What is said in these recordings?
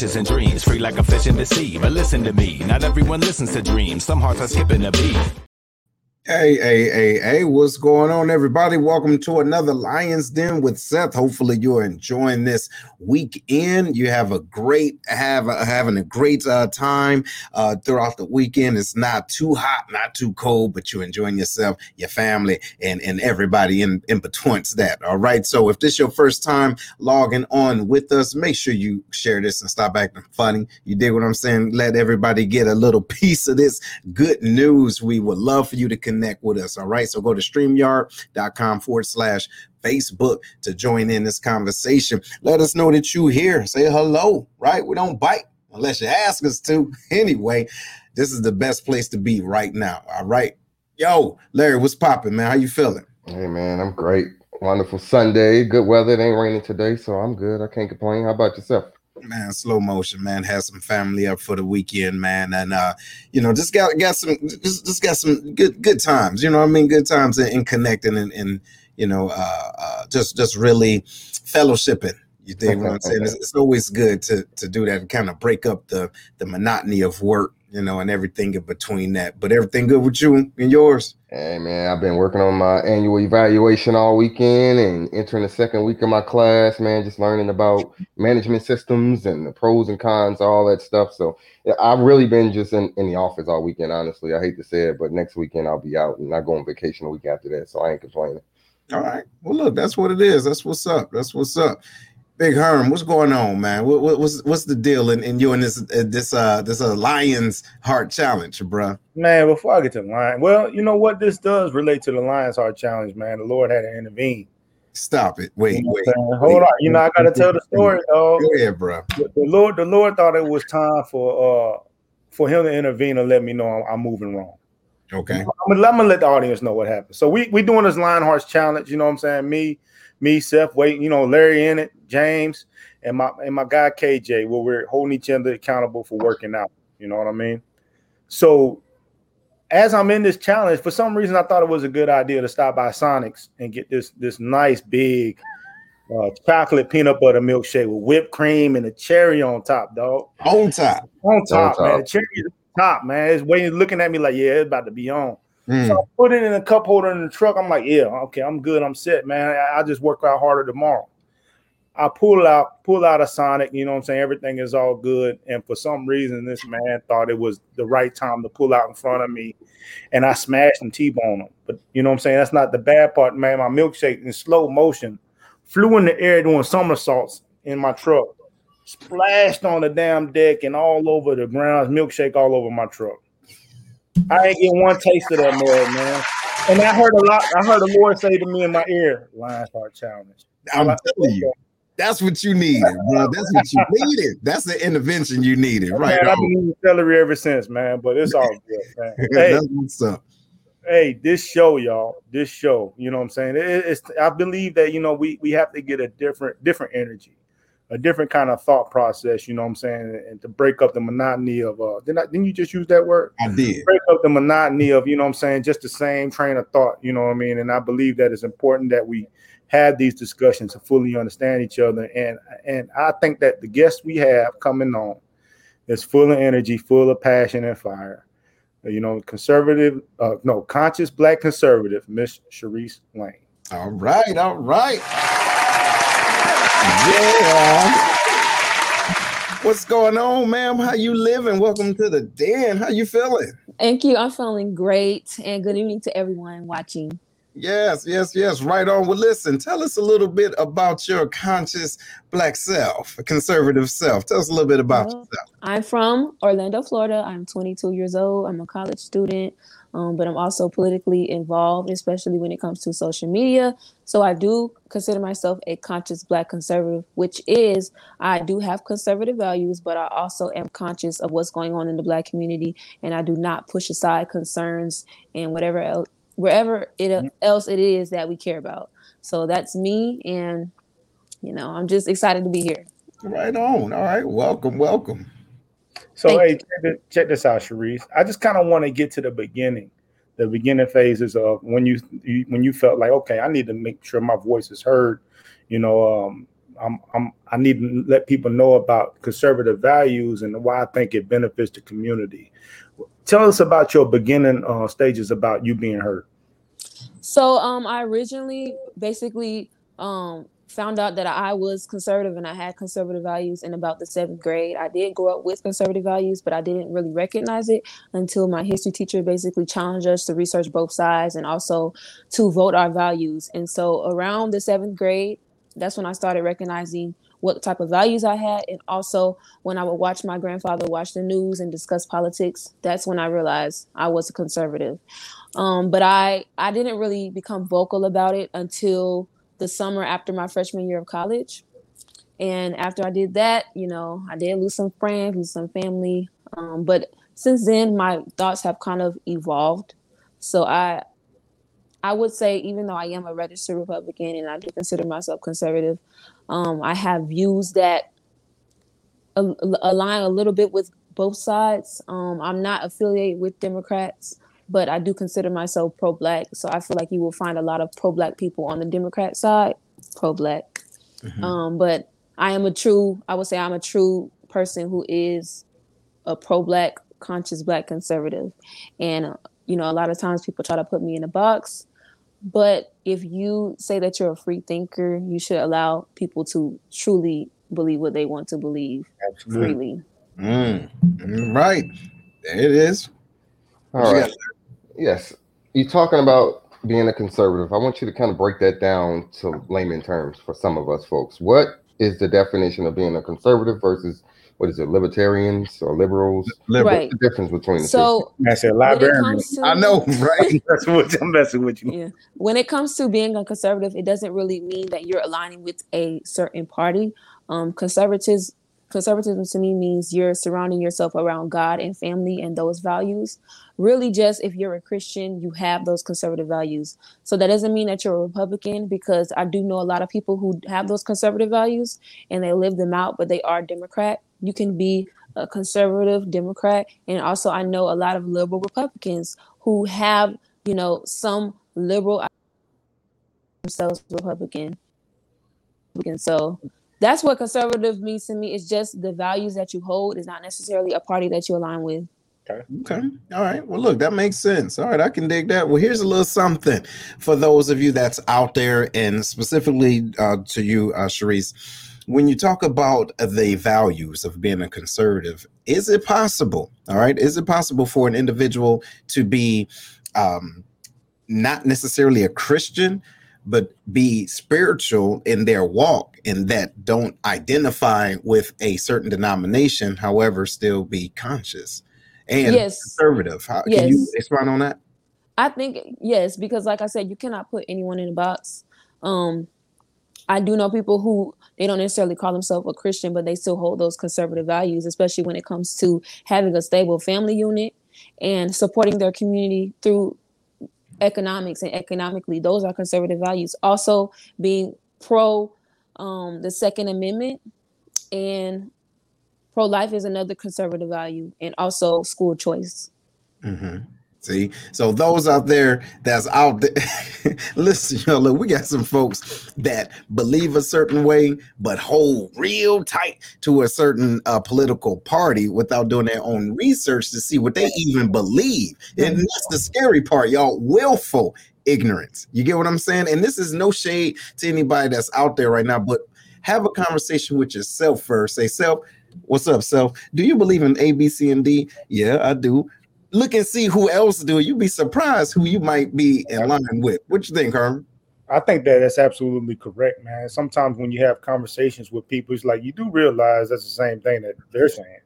wishes and dreams. Free like a fish in the sea. But listen to me, not everyone listens to dreams. Some hearts are skipping a beat. Hey, hey, hey, hey, what's going on, everybody? Welcome to another Lions Den with Seth. Hopefully, you're enjoying this weekend. You have a great, have a, having a great uh, time uh, throughout the weekend. It's not too hot, not too cold, but you're enjoying yourself, your family, and, and everybody in, in between that. All right. So, if this is your first time logging on with us, make sure you share this and stop acting funny. You dig what I'm saying? Let everybody get a little piece of this good news. We would love for you to connect connect with us. All right. So go to streamyard.com forward slash Facebook to join in this conversation. Let us know that you here. Say hello, right? We don't bite unless you ask us to. Anyway, this is the best place to be right now. All right. Yo, Larry, what's popping, man? How you feeling? Hey man, I'm great. Wonderful Sunday. Good weather. It ain't raining today, so I'm good. I can't complain. How about yourself? Man slow motion man. Has some family up for the weekend man. And uh you know just got got some just, just got some good good times you know what i mean? Good times in, in connecting and, and you know uh, uh just just really fellowshipping. You think what i'm saying? It's, it's, always good to to do that and kind of break up the the monotony of work you know, and everything in between that. But everything good with you and yours? Hey man, I've been working on my annual evaluation all weekend and entering the second week of my class, man, just learning about management systems and the pros and cons, all that stuff. So yeah, I've really been just in, in the office all weekend, honestly. I hate to say it, but next weekend I'll be out and I go on vacation a week after that. So I ain't complaining. All right. Well, look, that's what it is. That's what's up. That's what's up. Big Herm, what's going on, man? What, what, what's what's the deal in, in you and this uh, this uh this uh Lions Heart Challenge, bro? Man, before I get to the line, well, you know what this does relate to the Lions Heart Challenge, man. The Lord had to intervene. Stop it! Wait, wait. Hold on. You know I gotta tell the story, dog. Go ahead, bro. The, Lord, the Lord thought it was time for uh for Him to intervene and let me know I'm, I'm moving wrong. Okay. I'm gonna, I'm gonna, let the audience know what happened. So we we doing this Lion Hearts Challenge. You know what I'm saying? Me, me, Seth, waiting, you know, Larry in it, James, and my and my guy KJ, where we're holding each other accountable for working out. You know what I mean? So as I'm in this challenge, for some reason I thought it was a good idea to stop by Sonic's and get this this nice big uh, chocolate peanut butter milkshake with whipped cream and a cherry on top, dog. On top. On top, on man. The cherry on top, man. It's waiting, looking at me like, yeah, it's about to be on. Mm. So I put it in a cup holder in the truck. I'm like, yeah, okay, I'm good. I'm set, man. I, I just work out harder tomorrow. I pull out, pull out a Sonic, you know what I'm saying? Everything is all good. And for some reason, this man thought it was the right time to pull out in front of me. And I smashed and T-bone him. But you know what I'm saying? That's not the bad part, man. My milkshake in slow motion flew in the air doing somersaults in my truck, splashed on the damn deck and all over the ground, milkshake all over my truck. I ain't get one taste of that mud, man. And I heard a lot. I heard the Lord say to me in my ear, "Lions Heart Challenge." I'm telling you, that's what you needed, bro. That's what you needed. That's the intervention you needed, right? Man, I've been eating celery ever since, man. But it's all good, man. Hey, what's up. Hey, this show, y'all. This show. You know what I'm saying? It, it's. I believe that you know we we have to get a different different energy a different kind of thought process, you know what I'm saying, and to break up the monotony of uh didn't I, didn't you just use that word? I did. Break up the monotony of, you know what I'm saying, just the same train of thought, you know what I mean? And I believe that it's important that we have these discussions to fully understand each other. And and I think that the guests we have coming on is full of energy, full of passion and fire. You know, conservative, uh, no, conscious black conservative, Miss Charrise Lane. All right, all right. Yeah. What's going on, ma'am? How you living? Welcome to the den. How you feeling? Thank you. I'm feeling great. And good evening to everyone watching. Yes, yes, yes. Right on. Well, listen, tell us a little bit about your conscious black self, conservative self. Tell us a little bit about well, yourself. I'm from Orlando, Florida. I'm 22 years old. I'm a college student um, but I'm also politically involved, especially when it comes to social media. So I do consider myself a conscious Black conservative, which is I do have conservative values, but I also am conscious of what's going on in the Black community, and I do not push aside concerns and whatever else, wherever it else it is that we care about. So that's me, and you know, I'm just excited to be here. Right on. All right. Welcome. Welcome. So Thank hey, check this, check this, out, Charrise. I just kind of want to get to the beginning, the beginning phases of when you, you, when you felt like, okay, I need to make sure my voice is heard. You know, um, I'm, I'm I need to let people know about conservative values and why I think it benefits the community. Tell us about your beginning uh, stages about you being heard. So um, I originally basically um, found out that I was conservative and I had conservative values in about the seventh grade. I did grow up with conservative values, but I didn't really recognize it until my history teacher basically challenged us to research both sides and also to vote our values. And so around the seventh grade, that's when I started recognizing what type of values I had. And also when I would watch my grandfather watch the news and discuss politics, that's when I realized I was a conservative. Um, but I, I didn't really become vocal about it until the summer after my freshman year of college. And after I did that, you know, I did lose some friends, lose some family. Um, but since then, my thoughts have kind of evolved. So I, I would say, even though I am a registered Republican and I do consider myself conservative, um, I have views that align a little bit with both sides. Um, I'm not affiliated with Democrats but I do consider myself pro black. So I feel like you will find a lot of pro black people on the Democrat side, pro black. Mm-hmm. Um, but I am a true, I would say I'm a true person who is a pro black, conscious black conservative. And, uh, you know, a lot of times people try to put me in a box. But if you say that you're a free thinker, you should allow people to truly believe what they want to believe Absolutely. freely. Mm. mm right. There it is. All right. Yes. You're talking about being a conservative. I want you to kind of break that down to layman terms for some of us folks. What is the definition of being a conservative versus what is it, libertarians or liberals? Liberal. Right. What's the difference between the so, two? I said librarian. To, I know, right? That's what I'm messing with you. Yeah. When it comes to being a conservative, it doesn't really mean that you're aligning with a certain party. Um, conservatives conservatism to me means you're surrounding yourself around God and family and those values. Really, just if you're a Christian, you have those conservative values. So that doesn't mean that you're a Republican because I do know a lot of people who have those conservative values and they live them out, but they are Democrat. You can be a conservative Democrat. And also, I know a lot of liberal Republicans who have, you know, some liberal themselves Republican. So that's what conservative means to me. It's just the values that you hold is not necessarily a party that you align with. Okay. Okay. All right. Well, look, that makes sense. All right, I can dig that. Well, here's a little something for those of you that's out there, and specifically uh, to you, uh, Charrise. When you talk about the values of being a conservative, is it possible? All right, is it possible for an individual to be um, not necessarily a Christian, but be spiritual in their walk and that don't identify with a certain denomination, however, still be conscious and yes. conservative. How, yes. Can you expand on that? I think yes, because like I said, you cannot put anyone in a box. Um, I do know people who they don't necessarily call themselves a Christian, but they still hold those conservative values, especially when it comes to having a stable family unit and supporting their community through economics and economically those are conservative values also being pro um, the second amendment and pro-life is another conservative value and also school choice mm-hmm. See, so those out there that's out there, listen, y'all, look, we got some folks that believe a certain way, but hold real tight to a certain uh, political party without doing their own research to see what they even believe. And that's the scary part, y'all. Willful ignorance. You get what I'm saying? And this is no shade to anybody that's out there right now, but have a conversation with yourself first. Say, self, what's up, self? Do you believe in A, B, C, and D? Yeah, I do look and see who else do it. You'd be surprised who you might be in line with. What you think, Herm? I think that that's absolutely correct, man. Sometimes when you have conversations with people, it's like you do realize that's the same thing that they're saying.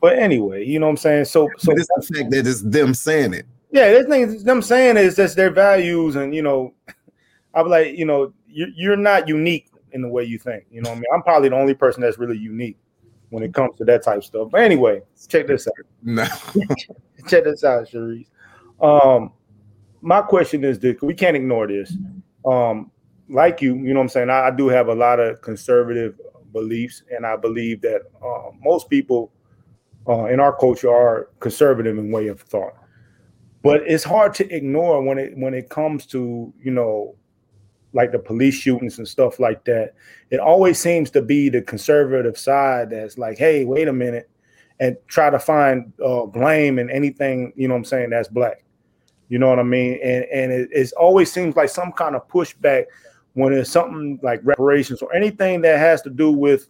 But anyway, you know what I'm saying? So, so it's the fact that it's them saying it. Yeah, this thing them saying is just their values, and you know, I'm like, you know, you're, you're not unique in the way you think. You know, I mean, I'm probably the only person that's really unique when it comes to that type of stuff. But anyway, check this out. No. check this out, Charrise. Um, my question is this: we can't ignore this. Um, like you, you know what I'm saying? I, I, do have a lot of conservative beliefs, and I believe that uh, most people uh, in our culture are conservative in way of thought. But it's hard to ignore when it when it comes to you know like the police shootings and stuff like that. It always seems to be the conservative side that's like, hey, wait a minute, and try to find uh, blame in anything you know what I'm saying that's black. You know what I mean? And and it it's always seems like some kind of pushback when it's something like reparations or anything that has to do with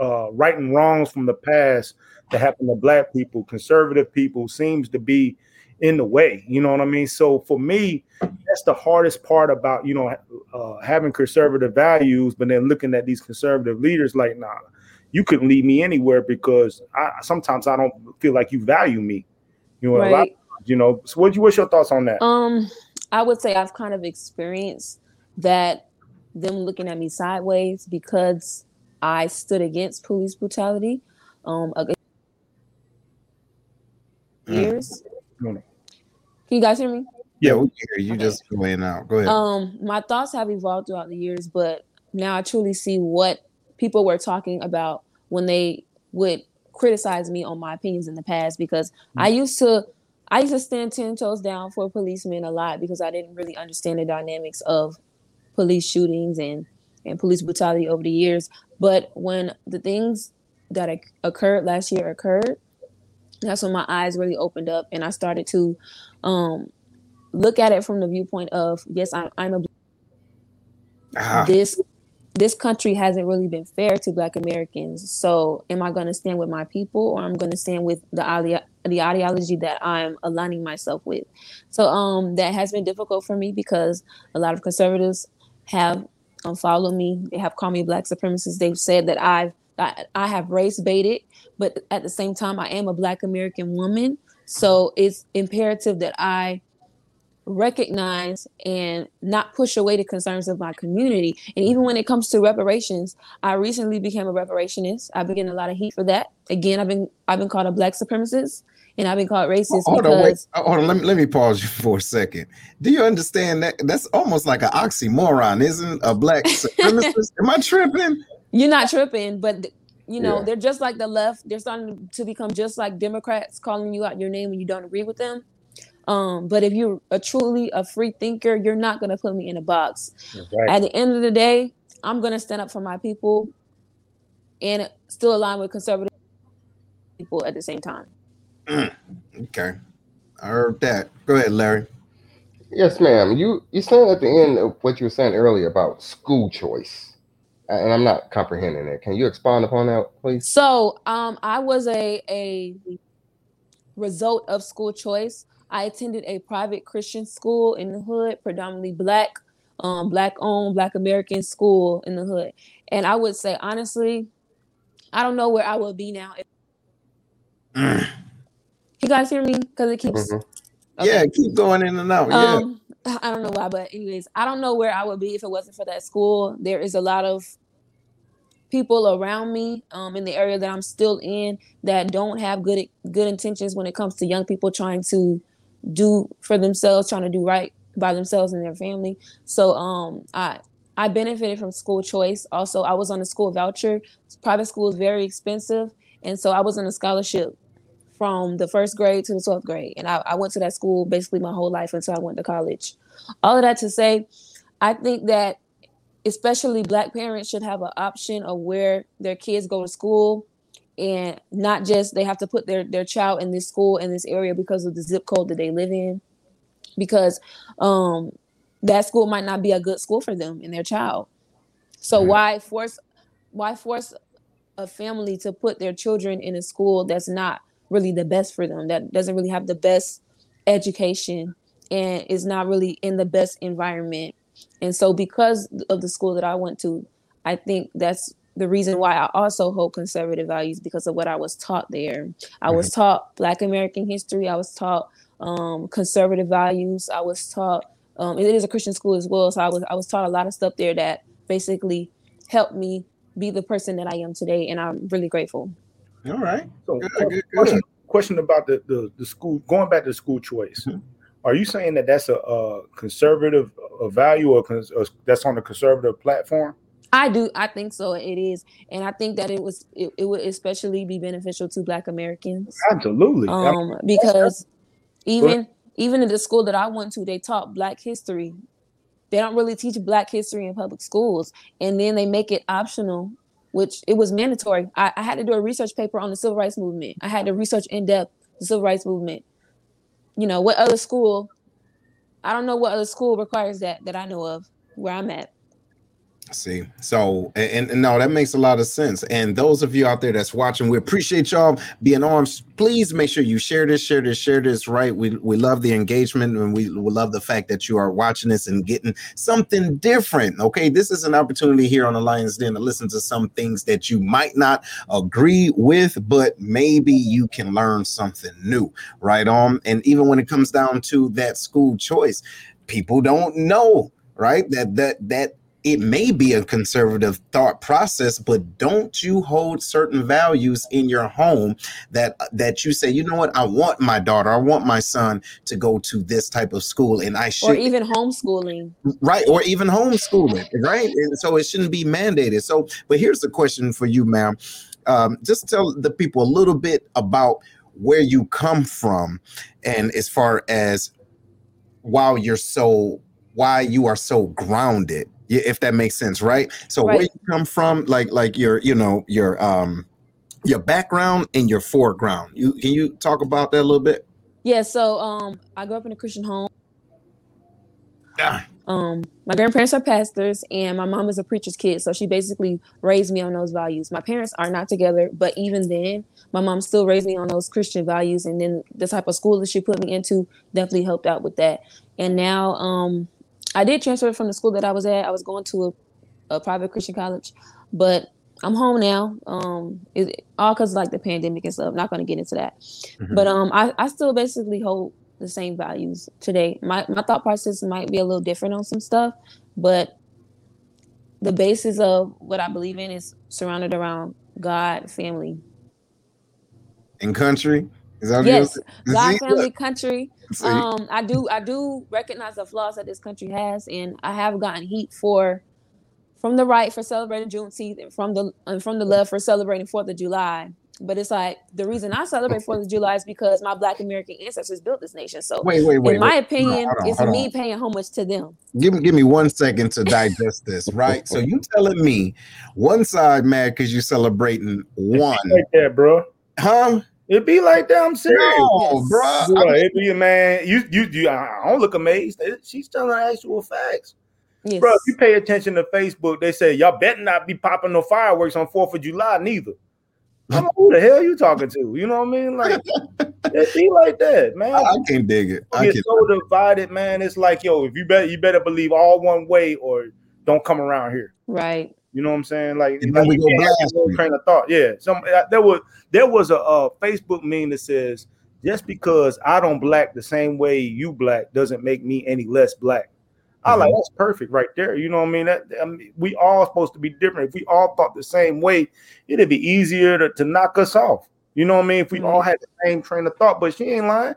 uh, and wrongs from the past that happened to black people, conservative people seems to be in the way. You know what I mean? So for me, that's the hardest part about you know uh, having conservative values, but then looking at these conservative leaders like, nah, you couldn't lead me anywhere because I sometimes I don't feel like you value me. You know, right. Lot, you know. So what you what's your thoughts on that? Um, I would say I've kind of experienced that them looking at me sideways because I stood against police brutality. Um, mm. years. Mm. Can you guys hear me? Yeah, we can hear you. Okay. Just going out. Go ahead. Um, my thoughts have evolved throughout the years, but now I truly see what people were talking about when they would criticize me on my opinions in the past because mm-hmm. I used to I used to stand ten toes down for policemen a lot because I didn't really understand the dynamics of police shootings and and police brutality over the years. But when the things that occurred last year occurred, that's when my eyes really opened up and I started to um, look at it from the viewpoint of yes, I, I'm a ah. this this country hasn't really been fair to Black Americans. So, am I going to stand with my people, or I'm going to stand with the idea, the ideology that I'm aligning myself with? So, um, that has been difficult for me because a lot of conservatives have unfollowed me. They have called me Black supremacist. They've said that I've I, I have race baited, but at the same time, I am a Black American woman. So it's imperative that I recognize and not push away the concerns of my community. And even when it comes to reparations, I recently became a reparationist. I've been getting a lot of heat for that. Again, I've been I've been called a black supremacist and I've been called racist. Hold on, wait. Oh, hold on. Let me let me pause you for a second. Do you understand that that's almost like an oxymoron, isn't a black supremacist? Am I tripping? You're not tripping, but you know yeah. they're just like the left. They're starting to become just like Democrats, calling you out your name when you don't agree with them. Um, but if you're a truly a free thinker, you're not gonna put me in a box. Right. At the end of the day, I'm gonna stand up for my people and still align with conservative people at the same time. okay. I heard that. Go ahead, Larry. Yes, ma'am. You you said at the end of what you were saying earlier about school choice. And I'm not comprehending it. Can you expand upon that, please? So um I was a a result of school choice. I attended a private Christian school in the hood, predominantly black, um, black owned, black American school in the hood. And I would say honestly, I don't know where I would be now. If- you guys hear me? Because it keeps. Mm-hmm. Okay. Yeah, keep going in and out. Um, yeah. I don't know why, but anyways, I don't know where I would be if it wasn't for that school. There is a lot of people around me um, in the area that I'm still in that don't have good good intentions when it comes to young people trying to do for themselves, trying to do right by themselves and their family. So um, I I benefited from school choice. Also, I was on a school voucher. Private school is very expensive, and so I was on a scholarship from the first grade to the 12th grade. And I, I went to that school basically my whole life until I went to college. All of that to say, I think that especially black parents should have an option of where their kids go to school and not just they have to put their their child in this school in this area because of the zip code that they live in because um that school might not be a good school for them and their child so mm-hmm. why force why force a family to put their children in a school that's not really the best for them, that doesn't really have the best education and is not really in the best environment. And so, because of the school that I went to, I think that's the reason why I also hold conservative values because of what I was taught there. I was taught Black American history. I was taught um, conservative values. I was taught um, it is a Christian school as well, so I was I was taught a lot of stuff there that basically helped me be the person that I am today, and I'm really grateful. All right. So, good, good, good. Question, question, about the, the, the school going back to school choice. Mm-hmm. Are you saying that that's a, a conservative a value or, cons- or that's on the conservative platform? I do. I think so. It is, and I think that it was. It, it would especially be beneficial to Black Americans. Absolutely. Um, because even even in the school that I went to, they taught Black history. They don't really teach Black history in public schools, and then they make it optional, which it was mandatory. I, I had to do a research paper on the civil rights movement. I had to research in depth the civil rights movement. You know, what other school? I don't know what other school requires that that I know of where I'm at. See, so and, and, no, that makes a lot of sense. And those of you out there that's watching, we appreciate y'all being on. Please make sure you share this, share this, share this. Right, we we love the engagement and we, we love the fact that you are watching this and getting something different. Okay, this is an opportunity here on the Lions Den to listen to some things that you might not agree with, but maybe you can learn something new. Right on, and even when it comes down to that school choice, people don't know right that that that it may be a conservative thought process but don't you hold certain values in your home that that you say you know what? I want my daughter. I want my son to go to this type of school and i should or even homeschooling. Right or even homeschooling right? And so it shouldn't be mandated. So but here's the question for you ma'am. Um, just tell the people a little bit about where you come from and as far as why you're so why you are so grounded if that makes sense, right? So right. where you come from, like like your you know your um your background and your foreground. You can you talk about that a little bit? Yeah. So um, I grew up in a Christian home. Ah. Um, my grandparents are pastors, and my mom is a preacher's kid, so she basically raised me on those values. My parents are not together, but even then, my mom still raised me on those Christian values, and then the type of school that she put me into definitely helped out with that. And now, um, I did transfer from the school that I was at. I was going to a, a private Christian college, but I'm home now. Um, it, all because like the pandemic and stuff. I'm not going to get into that, mm-hmm. but um, I, I still basically hold the same values today. My my thought process might be a little different on some stuff, but the basis of what I believe in is surrounded around God, family, and country. Is that yes, God, family, country. Um, I do, I do recognize the flaws that this country has, and I have gotten heat for from the right for celebrating Juneteenth, and from the and from the left for celebrating Fourth of July. But it's like the reason I celebrate Fourth of July is because my Black American ancestors built this nation. So, wait, wait, wait. In my wait. opinion, on, it's me on. paying homage to them. Give me, give me one second to digest this. Right. so you telling me one side mad because you're celebrating one, like that, bro? Huh? It be like that. I'm serious, no, bro. bro I mean, it be a man. You, you, you. I don't look amazed. She's telling actual facts, yes. bro. If you pay attention to Facebook, they say y'all better not be popping no fireworks on Fourth of July, neither. I'm like, who the hell you talking to? You know what I mean? Like it be like that, man. I, I can't dig it. I get so divided, man. It's like, yo, if you bet, you better believe all one way or don't come around here. Right. You know what I'm saying? Like, like we go blast train of thought. Yeah. Some uh, there was there was a, a Facebook meme that says just because I don't black the same way you black doesn't make me any less black. I mm-hmm. like that's perfect right there. You know what I mean? That I mean, we all supposed to be different. If we all thought the same way, it'd be easier to, to knock us off. You know what I mean? If we mm-hmm. all had the same train of thought, but she ain't lying.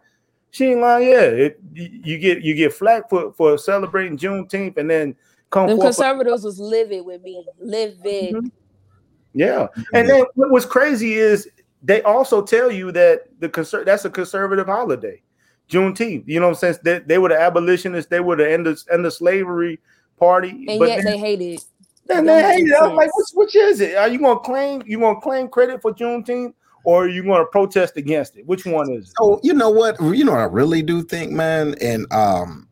She ain't lying. Yeah, it, you get you get flack for for celebrating Juneteenth, and then come. The conservatives was livid with me, livid. Mm-hmm. Yeah, and then what was crazy is they also tell you that the conser- that's a conservative holiday, Juneteenth. You know what I'm saying? They, they were the abolitionists. They were the end of end of slavery party, and yet then, they hate it. Then they hate it. I'm like, which, which is it? Are you gonna claim you gonna claim credit for Juneteenth? Or are you going to protest against it? Which one is it? So you know what? You know what I really do think, man, and um,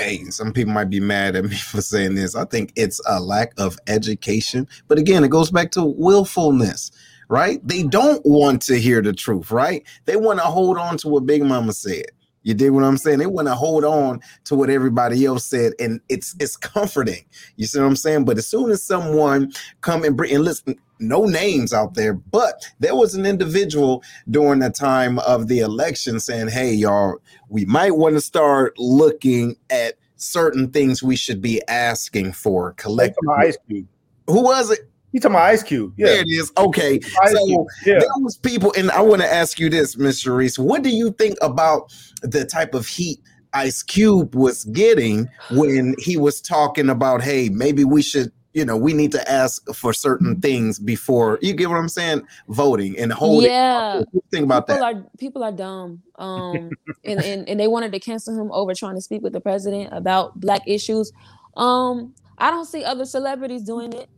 hey, some people might be mad at me for saying this. I think it's a lack of education. But again, it goes back to willfulness, right? They don't want to hear the truth, right? They want to hold on to what Big Mama said. You dig what I'm saying? They want to hold on to what everybody else said, and it's it's comforting. You see what I'm saying? But as soon as someone come and bring and listen, no names out there, but there was an individual during the time of the election saying, "Hey, y'all, we might want to start looking at certain things we should be asking for collectively." Ice Cube. Who was it? You talking about Ice Cube? Yeah, there it is. Okay, Ice so Cube. Yeah. there was people, and I want to ask you this, Mr. Reese. What do you think about the type of heat Ice Cube was getting when he was talking about, hey, maybe we should, you know, we need to ask for certain things before you get what I'm saying, voting and holding. Yeah, think about people that. are people are dumb. Um, and, and and they wanted to cancel him over trying to speak with the president about black issues. Um, I don't see other celebrities doing it.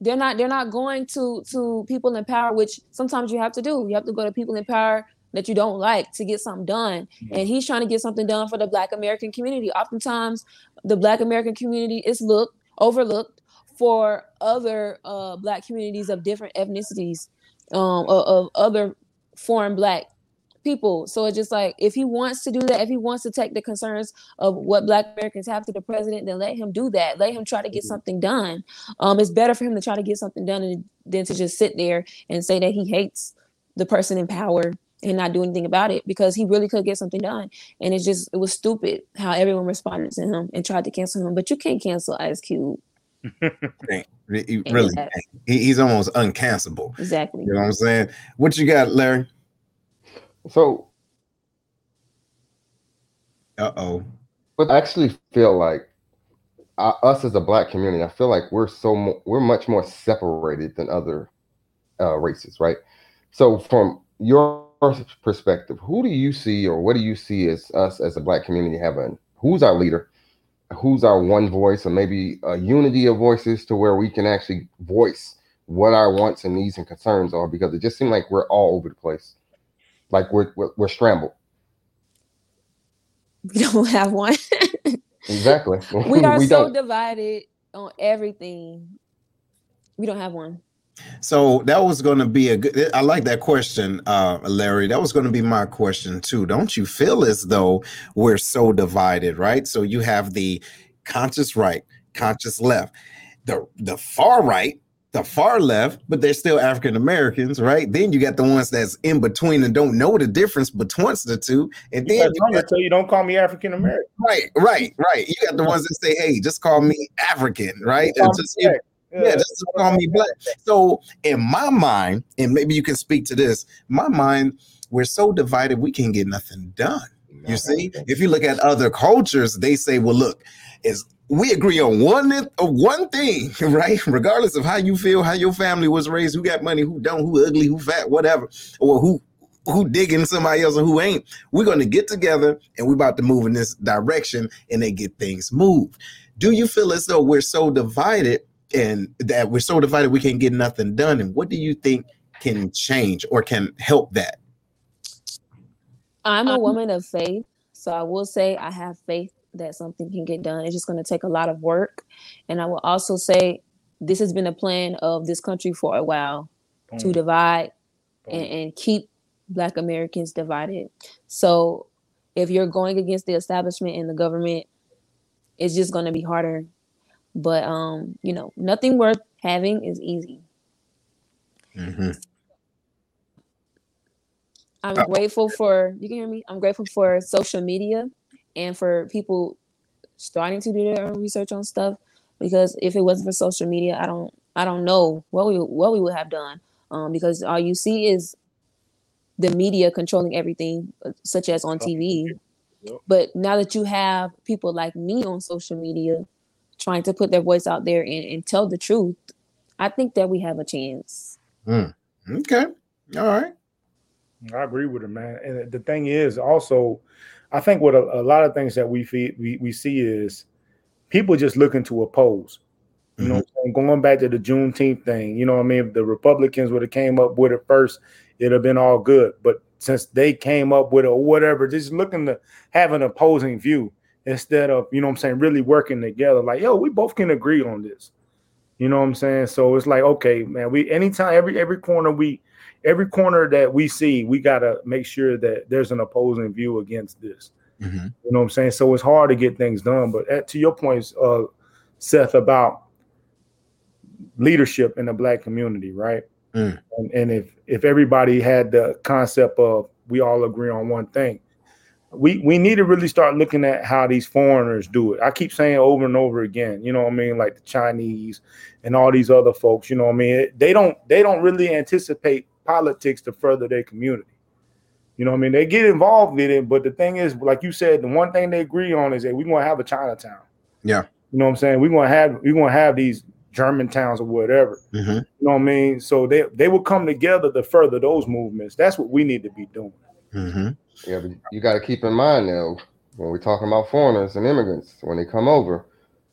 They're not. They're not going to to people in power, which sometimes you have to do. You have to go to people in power that you don't like to get something done. And he's trying to get something done for the Black American community. Oftentimes, the Black American community is looked overlooked for other uh, Black communities of different ethnicities, um, of, of other foreign Black people. So it's just like if he wants to do that, if he wants to take the concerns of what Black Americans have to the president, then let him do that. Let him try to get something done. Um, it's better for him to try to get something done than to just sit there and say that he hates the person in power and not do anything about it because he really could get something done. And it's just it was stupid how everyone responded to him and tried to cancel him. But you can't cancel Ice Cube. really, he, he's almost uncancelable. Exactly. You know what I'm saying? What you got, Larry? So, uh oh. But I actually feel like uh, us as a black community, I feel like we're so mo- we're much more separated than other uh, races, right? So, from your perspective, who do you see, or what do you see as us as a black community having? Who's our leader? Who's our one voice, or maybe a unity of voices to where we can actually voice what our wants and needs and concerns are? Because it just seems like we're all over the place like we're we're, we're scrambled. We don't have one. exactly. We are we so don't. divided on everything. We don't have one. So that was going to be a good. I like that question, uh, Larry. That was going to be my question too. Don't you feel as though we're so divided, right? So you have the conscious right, conscious left, the the far right the far left, but they're still African Americans, right? Then you got the ones that's in between and don't know the difference between the two. And then you, got, tell you don't call me African American. Right, right, right. You got the ones that say, "Hey, just call me African," right? Just, yeah, yeah, just call me black. So in my mind, and maybe you can speak to this, my mind, we're so divided we can't get nothing done. You see, if you look at other cultures, they say, "Well, look, is we agree on one of one thing, right? Regardless of how you feel, how your family was raised, who got money, who don't, who ugly, who fat, whatever, or who who digging somebody else and who ain't. We're going to get together and we're about to move in this direction and they get things moved. Do you feel as though we're so divided and that we're so divided we can't get nothing done? And what do you think can change or can help that? I'm a um, woman of faith, so I will say I have faith that something can get done. It's just going to take a lot of work. And I will also say this has been a plan of this country for a while Boom. to divide and, and, keep Black Americans divided. So if you're going against the establishment and the government, it's just going to be harder. But um, you know, nothing worth having is easy. Mm-hmm. I'm grateful for you can hear me. I'm grateful for social media and for people starting to do their own research on stuff because if it wasn't for social media i don't i don't know what we what we would have done. Um, because all you see is the media controlling everything uh, such as on tv but now that you have people like me on social media trying to put their voice out there and, and tell the truth i think that we have a chance. Mm. okay. All right. I agree with it man. And the thing is also I think what a, a lot of things that we, feed, we we see is people just looking to oppose. You know, mm-hmm. going back to the Juneteenth thing, you know, I mean, if the Republicans would have came up with it first, it'd have been all good. But since they came up with it or whatever, just looking to have an opposing view instead of, you know I'm saying, really working together. Like, yo, we both can agree on this. You know what I'm saying? So it's like, okay, man, we anytime every every corner we every corner that we see, we got to make sure that there's an opposing view against this. Mm-hmm. You know what I'm saying? So it's hard to get things done. But at, to your points, uh, Seth, about leadership in the black community, right? Mm. And, and if if everybody had the concept of we all agree on one thing, we we need to really start looking at how these foreigners do it. I keep saying over and over again, you know what I mean, like the Chinese and all these other folks, you know what I mean? They don't they don't really anticipate politics to further their community. You know what I mean? They get involved in it, but the thing is, like you said, the one thing they agree on is that we're gonna have a Chinatown. Yeah. You know what I'm saying? We're gonna have we're gonna have these German towns or whatever. Mm-hmm. You know what I mean? So they they will come together to further those movements. That's what we need to be doing. Mm-hmm. Yeah, but you got to keep in mind now when we're talking about foreigners and immigrants when they come over,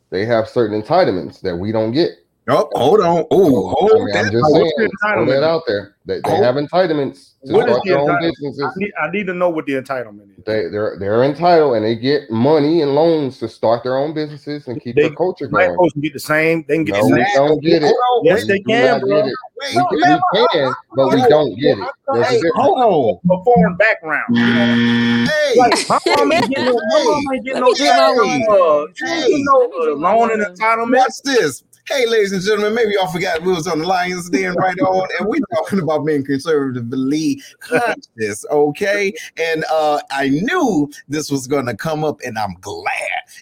they have certain entitlements that we don't get. Oh, hold on. Oh, hold I mean, I'm just saying, the throw that out there. They, they Hold- have entitlements to What is start the their own entitlement? I need, I need to know what the entitlement is. They they're they're entitled and they get money and loans to start their own businesses and keep They- their culture Black going. folks can get the same. They can get No, the we same. don't get it. Hold on. Yes, wait, they can, bro. wait, We can, we can, but we don't get it. There's Hey, difference. hold on. A foreign background. Hey, Like my mom ain't getting no, my mom ain't getting Let no, me get uh, one. she ain't getting no uh, loan and entitlement. Watch this. Hey, ladies and gentlemen, maybe y'all forgot we was on the Lions Den right on, and we're talking about being conservatively conscious, okay? And uh I knew this was gonna come up, and I'm glad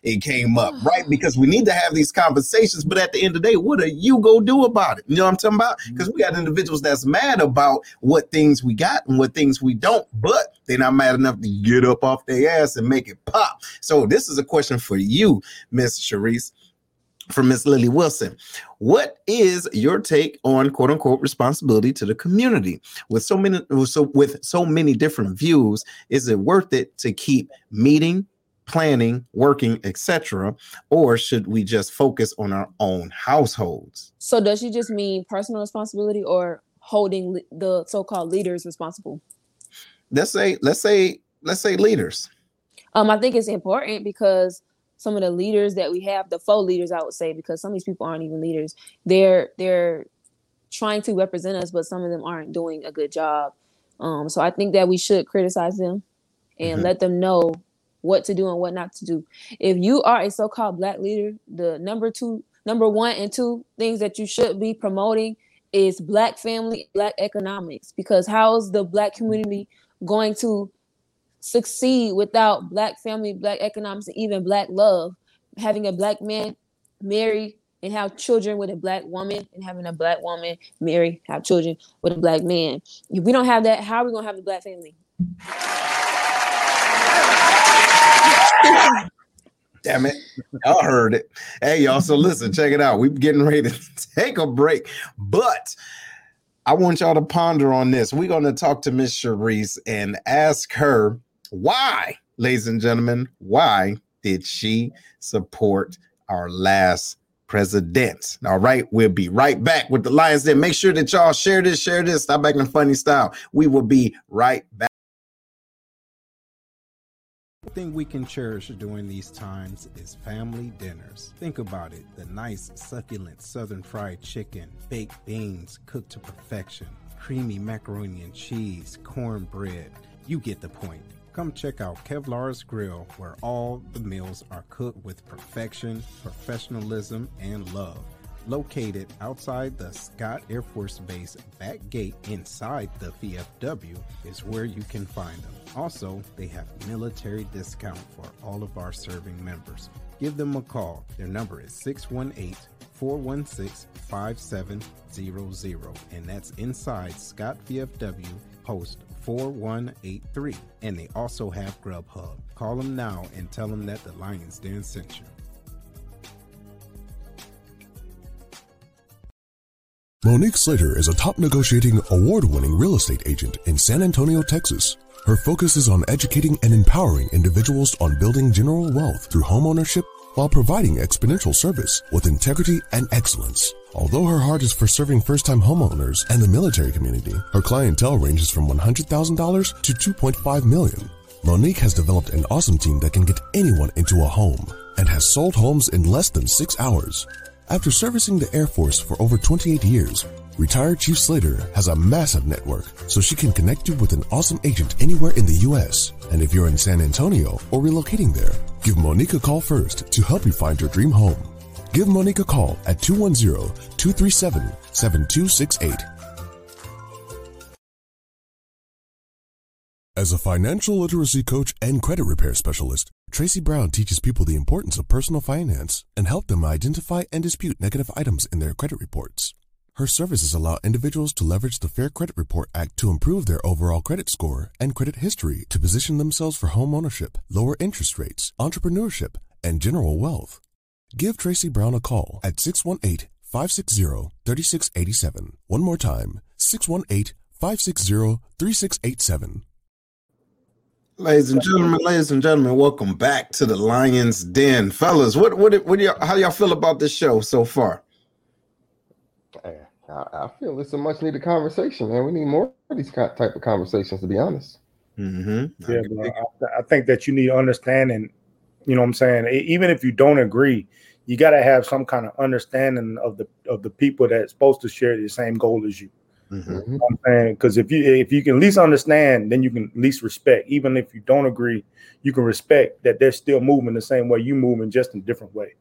it came up, right? Because we need to have these conversations, but at the end of the day, what are you gonna do about it? You know what I'm talking about? Because we got individuals that's mad about what things we got and what things we don't, but they're not mad enough to get up off their ass and make it pop. So this is a question for you, Miss Charrise from Miss Lily Wilson. What is your take on quote unquote responsibility to the community? With so many so with so many different views, is it worth it to keep meeting, planning, working, etc., or should we just focus on our own households? So does she just mean personal responsibility or holding le- the so-called leaders responsible? Let's say let's say let's say leaders. Um, I think it's important because some of the leaders that we have, the faux leaders, I would say, because some of these people aren't even leaders. They're they're trying to represent us, but some of them aren't doing a good job. Um, so I think that we should criticize them and Mhm. let them know what to do and what not to do. If you are a so-called black leader, the number two, number one and two things that you should be promoting is black family, black economics. Because how's the black community going to succeed without black family, black economics, and even black love. Having a black man marry and have children with a black woman, and having a black woman marry, have children with a black man. If we don't have that, how are we gonna have a black family? Damn it. Y'all heard it. Hey, y'all. So listen, check it out. We're getting ready to take a break, but I want y'all to ponder on this. We're going to talk to Miss Charrise and ask her why, ladies and gentlemen, why did she support our last president? All right, we'll be right back with the Lions Den. Make sure that y'all share this, share this, stop acting funny style. We will be right back. Thing we can cherish during these times is family dinners. Think about it the nice, succulent southern fried chicken, baked beans cooked to perfection, creamy macaroni and cheese, cornbread. You get the point. Come check out Kevlar's Grill, where all the meals are cooked with perfection, professionalism, and love. Located outside the Scott Air Force Base back gate inside the VFW is where you can find them. Also, they have military discount for all of our serving members. Give them a call. Their number is 618 416 5700, and that's inside Scott VFW Post 4183. And they also have Grubhub. Call them now and tell them that the Lions Den sent you. Monique Slater is a top negotiating, award winning real estate agent in San Antonio, Texas. Her focus is on educating and empowering individuals on building general wealth through homeownership while providing exponential service with integrity and excellence. Although her heart is for serving first time homeowners and the military community, her clientele ranges from $100,000 to 2.5 million. Monique has developed an awesome team that can get anyone into a home and has sold homes in less than six hours. After servicing the Air Force for over 28 years, retired Chief Slater has a massive network so she can connect you with an awesome agent anywhere in the U.S. And if you're in San Antonio or relocating there, give Monique a call first to help you find your dream home. Give Monique a call at 210-237-7268. As a financial literacy coach and credit repair specialist, Tracy Brown teaches people the importance of personal finance and help them identify and dispute negative items in their credit reports. Her services allow individuals to leverage the Fair Credit Report Act to improve their overall credit score and credit history to position themselves for home ownership, lower interest rates, entrepreneurship, and general wealth. Give Tracy Brown a call at 618 560 3687. One more time 618 560 3687. Ladies and gentlemen, ladies and gentlemen, welcome back to the Lions Den, fellas. What what what do y'all, how y'all feel about this show so far? I, I feel it's a much needed conversation, man. We need more of these type of conversations, to be honest. Mm-hmm. Yeah, bro, I, I think that you need understanding. You know what I'm saying? Even if you don't agree, you got to have some kind of understanding of the of the people that's supposed to share the same goal as you. Mm-hmm. Mhm. You know what I'm saying because if you if you can least understand, then you can least respect. Even if you don't agree, you can respect that they're still moving the same way you moving, just in a different way.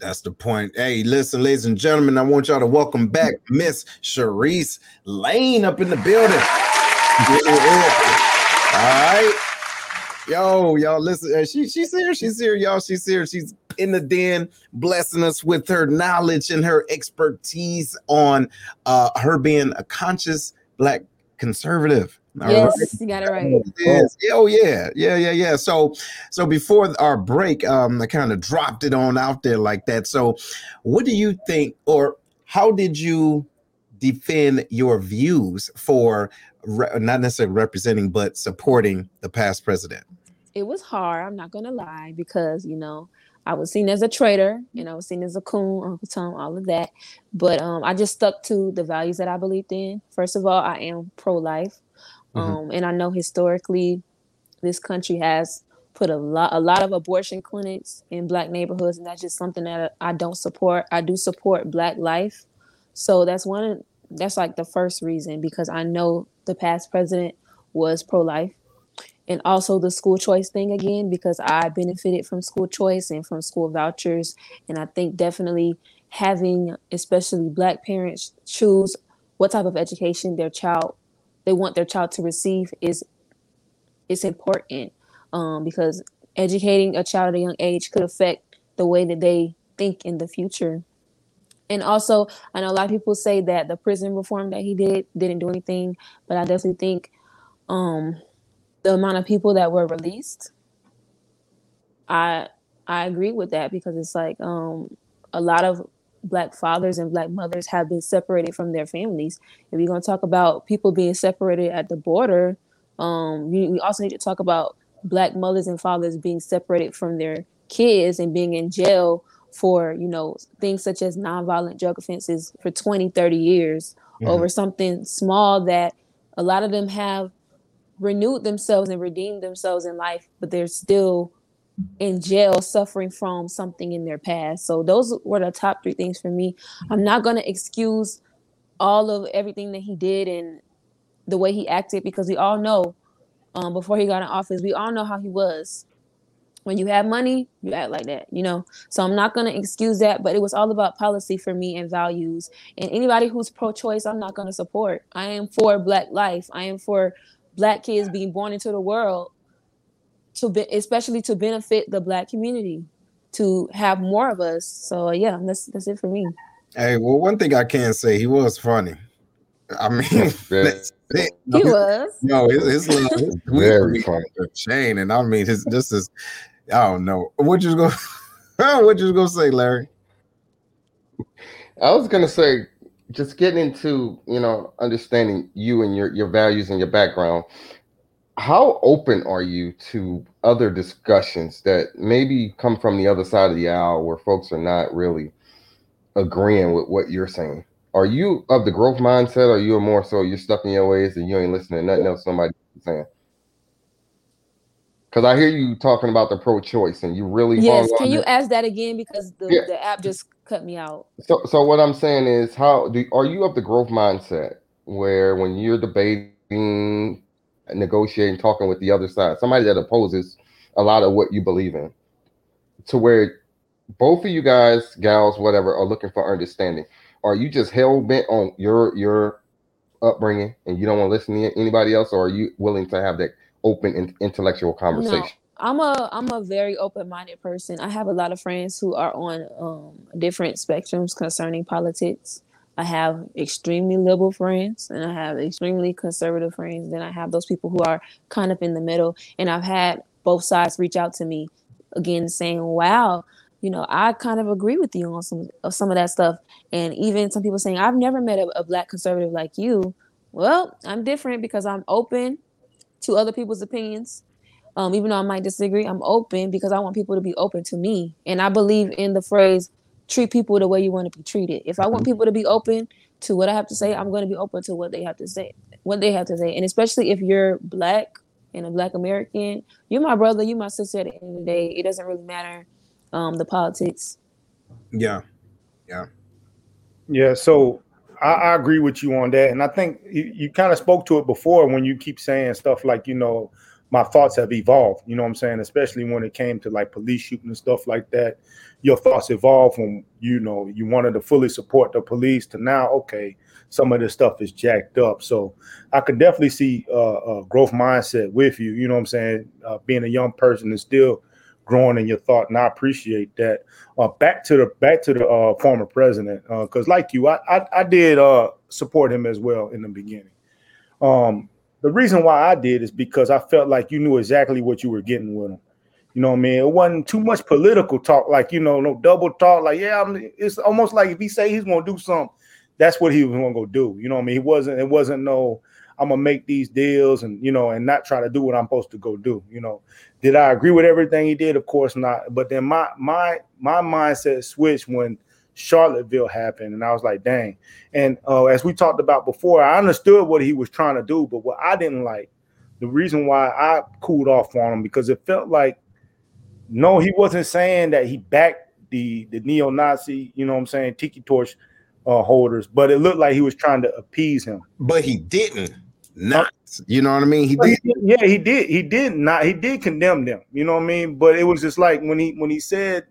That's the point. Hey, listen, ladies and gentlemen, I want y'all to welcome back Miss Charrise Lane up in the building. Yeah. All right. Yo, y'all listen. She she's here. She's here, y'all. She's here. She's in the den, blessing us with her knowledge and her expertise on uh her being a conscious black conservative. All yes, right? you got it right. Yes. Oh yeah, yeah, yeah, yeah. So, so before our break, um, I kind of dropped it on out there like that. So, what do you think, or how did you defend your views for re- not necessarily representing, but supporting the past president? It was hard. I'm not gonna lie because you know I was seen as a traitor and I was seen as a coon, Uncle Tom, all of that. But um, I just stuck to the values that I believed in. First of all, I am pro-life, Mhm. um, and I know historically this country has put a lot a lot of abortion clinics in black neighborhoods, and that's just something that I don't support. I do support black life, so that's one. That's like the first reason because I know the past president was pro-life and also the school choice thing again because I benefited from school choice and from school vouchers and I think definitely having especially black parents choose what type of education their child they want their child to receive is it's important um, because educating a child at a young age could affect the way that they think in the future. And also I know a lot of people say that the prison reform that he did didn't do anything but I definitely think um, the amount of people that were released i i agree with that because it's like um a lot of black fathers and black mothers have been separated from their families if you're going to talk about people being separated at the border um we, we also need to talk about black mothers and fathers being separated from their kids and being in jail for you know things such as nonviolent drug offenses for 20 30 years Mhm. over something small that a lot of them have renewed themselves and redeemed themselves in life, but they're still in jail suffering from something in their past. So those were the top three things for me. I'm not gonna excuse all of everything that he did and the way he acted because we all know um, before he got in office, we all know how he was. When you have money, you act like that, you know. So I'm not gonna excuse that, but it was all about policy for me and values. And anybody who's pro-choice, I'm not gonna support. I am for Black life. I am for Black kids being born into the world to be, especially to benefit the Black community, to have more of us. So yeah, that's that's it for me. Hey, well, one thing I can say, he was funny. I mean, Very, that's it. He was. No, his, his, little- his very funny. Shane, and I mean, his this is, I don't know what you was gonna, what you was gonna say, Larry. I was gonna say, just getting into you know understanding you and your your values and your background. How open are you to other discussions that maybe come from the other side of the aisle, where folks are not really agreeing with what you're saying? Are you of the growth mindset? Or are you more so you're stuck in your ways and you ain't listening to nothing else somebody saying? Because I hear you talking about the pro-choice, and you really Yes. Can you ask that again because the, Yeah. the app just cut me out. So, so what I'm saying is, how do are you of the growth mindset where when you're debating, negotiating, talking with the other side, somebody that opposes a lot of what you believe in, to where both of you guys, gals, whatever, are looking for understanding? Are you just hell bent on your your upbringing and you don't want to listen to anybody else, or are you willing to have that open in- intellectual conversation? No, I'm a I'm a very open-minded person. I have a lot of friends who are on um, different spectrums concerning politics. I have extremely liberal friends and I have extremely conservative friends. Then I have those people who are kind of in the middle. And I've had both sides reach out to me again saying, wow, you know, I kind of agree with you on some of some of that stuff. And even some people saying, I've never met a, a black conservative like you. Well, I'm different because I'm open to other people's opinions. Um, even though I might disagree, I'm open because I want people to be open to me. And I believe in the phrase, treat people the way you want to be treated. If I want people to be open to what I have to say, I'm going to be open to what they have to say, what they have to say. And especially if you're black and a black American, you're my brother, you're my sister at the end of the day. It doesn't really matter um, the politics. Yeah. Yeah. Yeah. So I, I, agree with you on that. And I think you, you kind of spoke to it before when you keep saying stuff like, you know, my thoughts have evolved. You know what I'm saying? Especially when it came to like police shooting and stuff like that. Your thoughts evolve from, you know, you wanted to fully support the police to now, okay, some of this stuff is jacked up. So I can definitely see uh, a growth mindset with you. You know what I'm saying? Uh, being a young person and still growing in your thought, and I appreciate that. Uh, back to the back to the uh, former president, because uh, like you, I I, I did uh, support him as well in the beginning. Um, the reason why I did is because I felt like you knew exactly what you were getting with him. You know what I mean? It wasn't too much political talk, like you know, no double talk. Like, yeah, I'm, it's almost like if he say he's gonna do something, that's what he was gonna go do. You know what I mean? He wasn't. It wasn't no. I'm gonna make these deals and you know and not try to do what I'm supposed to go do. You know, did I agree with everything he did? Of course not. But then my my my mindset switched when Charlottesville happened, and I was like, dang. And uh, as we talked about before, I understood what he was trying to do, but what I didn't like, the reason why I cooled off on him because it felt like, no, he wasn't saying that he backed the the neo-Nazi, you know what I'm saying, tiki torch uh, holders, but it looked like he was trying to appease him. But he didn't. Not, you know what I mean? He did. Yeah, he did. He did not. He did condemn them. You know what I mean? But it was just like when he when he said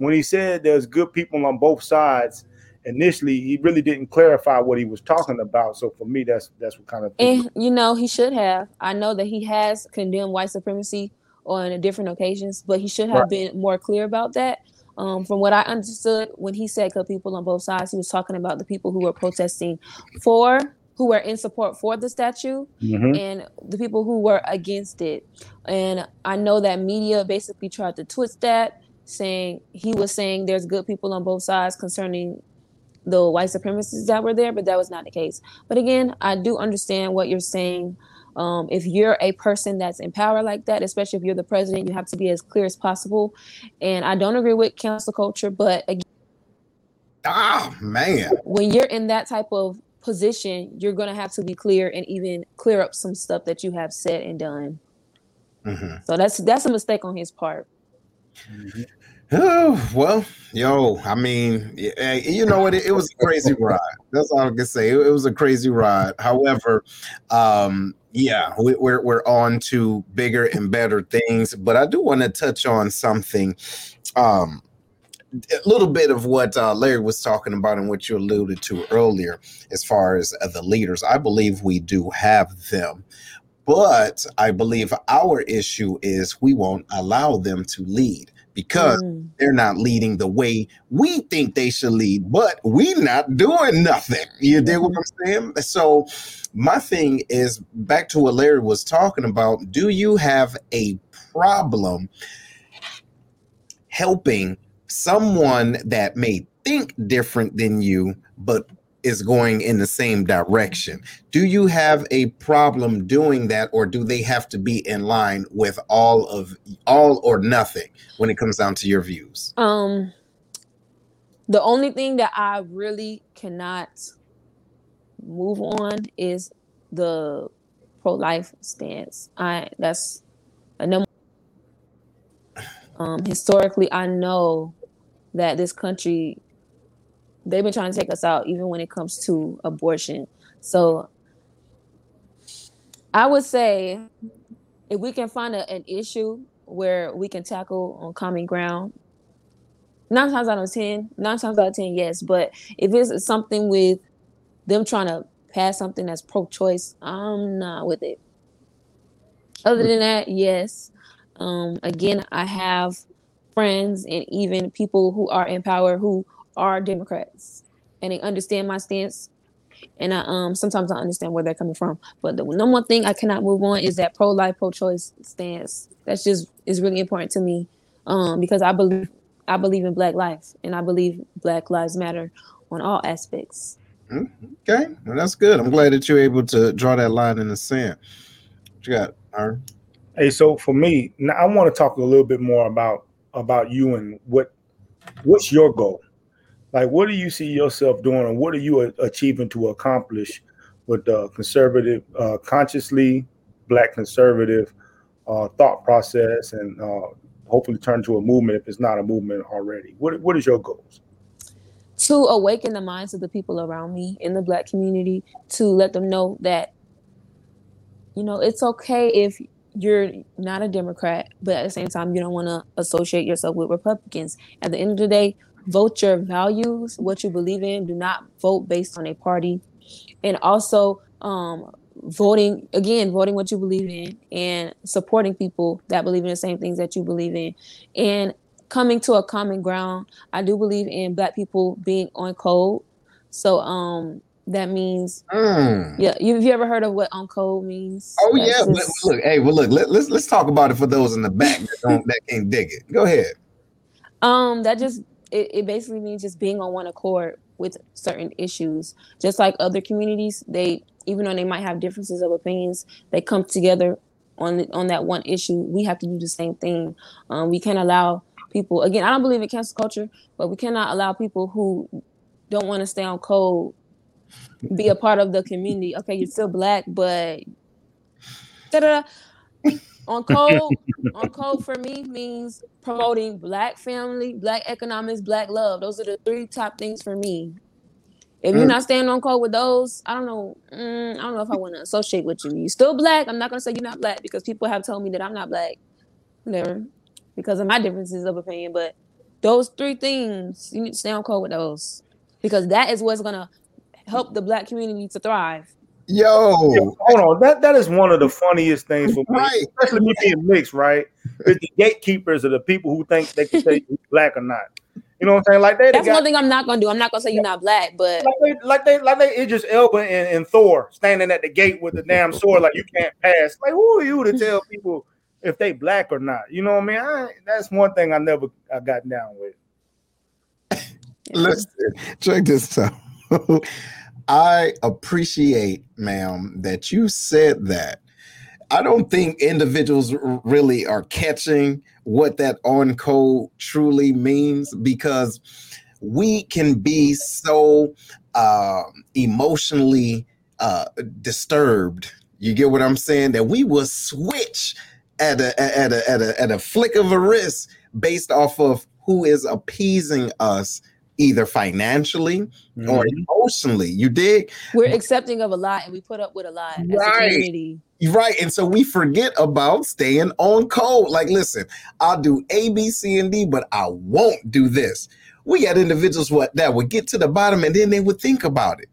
when he said there's good people on both sides. Initially, he really didn't clarify what he was talking about. So for me, that's that's what kind of. And you know, he should have. I know that he has condemned white supremacy on different occasions, but he should have right. been more clear about that. Um, from what I understood, when he said "good people on both sides," he was talking about the people who were protesting for, who were in support for the statue, mm-hmm. and the people who were against it. And I know that media basically tried to twist that, saying he was saying there's good people on both sides concerning the white supremacists that were there, but that was not the case. But again, I do understand what you're saying. Um, if you're a person that's in power like that, especially if you're the president, you have to be as clear as possible. And I don't agree with cancel culture, but again, ah man, when you're in that type of position, you're going to have to be clear and even clear up some stuff that you have said and done. Mm-hmm. So that's that's a mistake on his part. Mm-hmm. Oh, well, yo, I mean, you know what? It, it, was a crazy ride. That's all I can say. It, it was a crazy ride. However, um, yeah, we, we're we're on to bigger and better things. But I do want to touch on something. Um, a little bit of what uh, Larry was talking about and what you alluded to earlier, as far as uh, the leaders. I believe we do have them, but I believe our issue is we won't allow them to lead because mm. they're not leading the way we think they should lead, but we're not doing nothing. You dig what I'm saying? So my thing is back to what Larry was talking about. Do you have a problem helping someone that may think different than you, but is going in the same direction. Do you have a problem doing that, or do they have to be in line with all of all or nothing when it comes down to your views? Um, the only thing that I really cannot move on is the pro-life stance. I that's a number. Um, historically, I know that this country they've been trying to take us out even when it comes to abortion. So I would say if we can find a, an issue where we can tackle on common ground, nine times out of ten, nine times out of ten, yes. But if it's something with them trying to pass something that's pro-choice, I'm not with it. Other than that, yes. Um, again, I have friends and even people who are in power who are Democrats. and they understand my stance. And I um sometimes I understand where they're coming from. But the number one thing I cannot move on is that pro life, pro choice stance. That's just is really important to me. Um, because I believe I believe in black life and I believe black lives matter on all aspects. Okay, well, that's good. I'm glad that you're able to draw that line in the sand. What you got, Aaron? Hey, so for me, now I want to talk a little bit more about about you and what what's your goal? Like, what do you see yourself doing, and what are you achieving to accomplish with the conservative, uh, consciously black conservative uh, thought process, and uh, hopefully turn to a movement if it's not a movement already? What What is your goals? To awaken the minds of the people around me in the black community, to let them know that, you know, it's okay if you're not a Democrat, but at the same time, you don't want to associate yourself with Republicans. At the end of the day, vote your values, what you believe in. Do not vote based on a party. And also, um, voting again, voting what you believe in and supporting people that believe in the same things that you believe in. And coming to a common ground. I do believe in black people being on code. So um that means mm. yeah you, have you ever heard of what on code means oh That's yeah just... look, hey well look let, us let's, let's talk about it for those in the back that don't that can't dig it go ahead um that just it, it basically means just being on one accord with certain issues just like other communities they even though they might have differences of opinions they come together on on that one issue we have to do the same thing um, we can't allow people again i don't believe in cancel culture but we cannot allow people who don't want to stay on code be a part of the community. Okay, you're still black, but da-da. On code on code for me means promoting black family, black economics, black love. Those are the three top things for me. If you're not staying on code with those, I don't know. Mm, I don't know if I want to associate with you. You still black. I'm not gonna say you're not black because people have told me that I'm not black. Whatever, because of my differences of opinion. But those three things, you need to stay on code with those because that is what's gonna help the black community to thrive. Yo, hold on. That that is one of the funniest things for me, right. especially me being mixed. Right, is the gatekeepers are the people who think they can say black or not. You know what I'm saying? Like they. That's one thing I'm not gonna do. I'm not gonna say you're not black, but like they, like they, like they Idris Elba and, and Thor standing at the gate with the damn sword, like you can't pass. Like who are you to tell people if they black or not? You know what I mean? I, that's one thing I never I got down with. Listen, check this out. I appreciate, ma'am, that you said that. I don't think individuals really are catching what that on code truly means because we can be so uh, emotionally uh, disturbed. You get what I'm saying? That we will switch at a at a at a at a flick of a wrist based off of who is appeasing us either financially mm-hmm. or emotionally. You dig? We're accepting of a lot and we put up with a lot right. as a community. Right. And so we forget about staying on code. Like, listen, I'll do A, B, C, and D, but I won't do this. We had individuals what that would get to the bottom and then they would think about it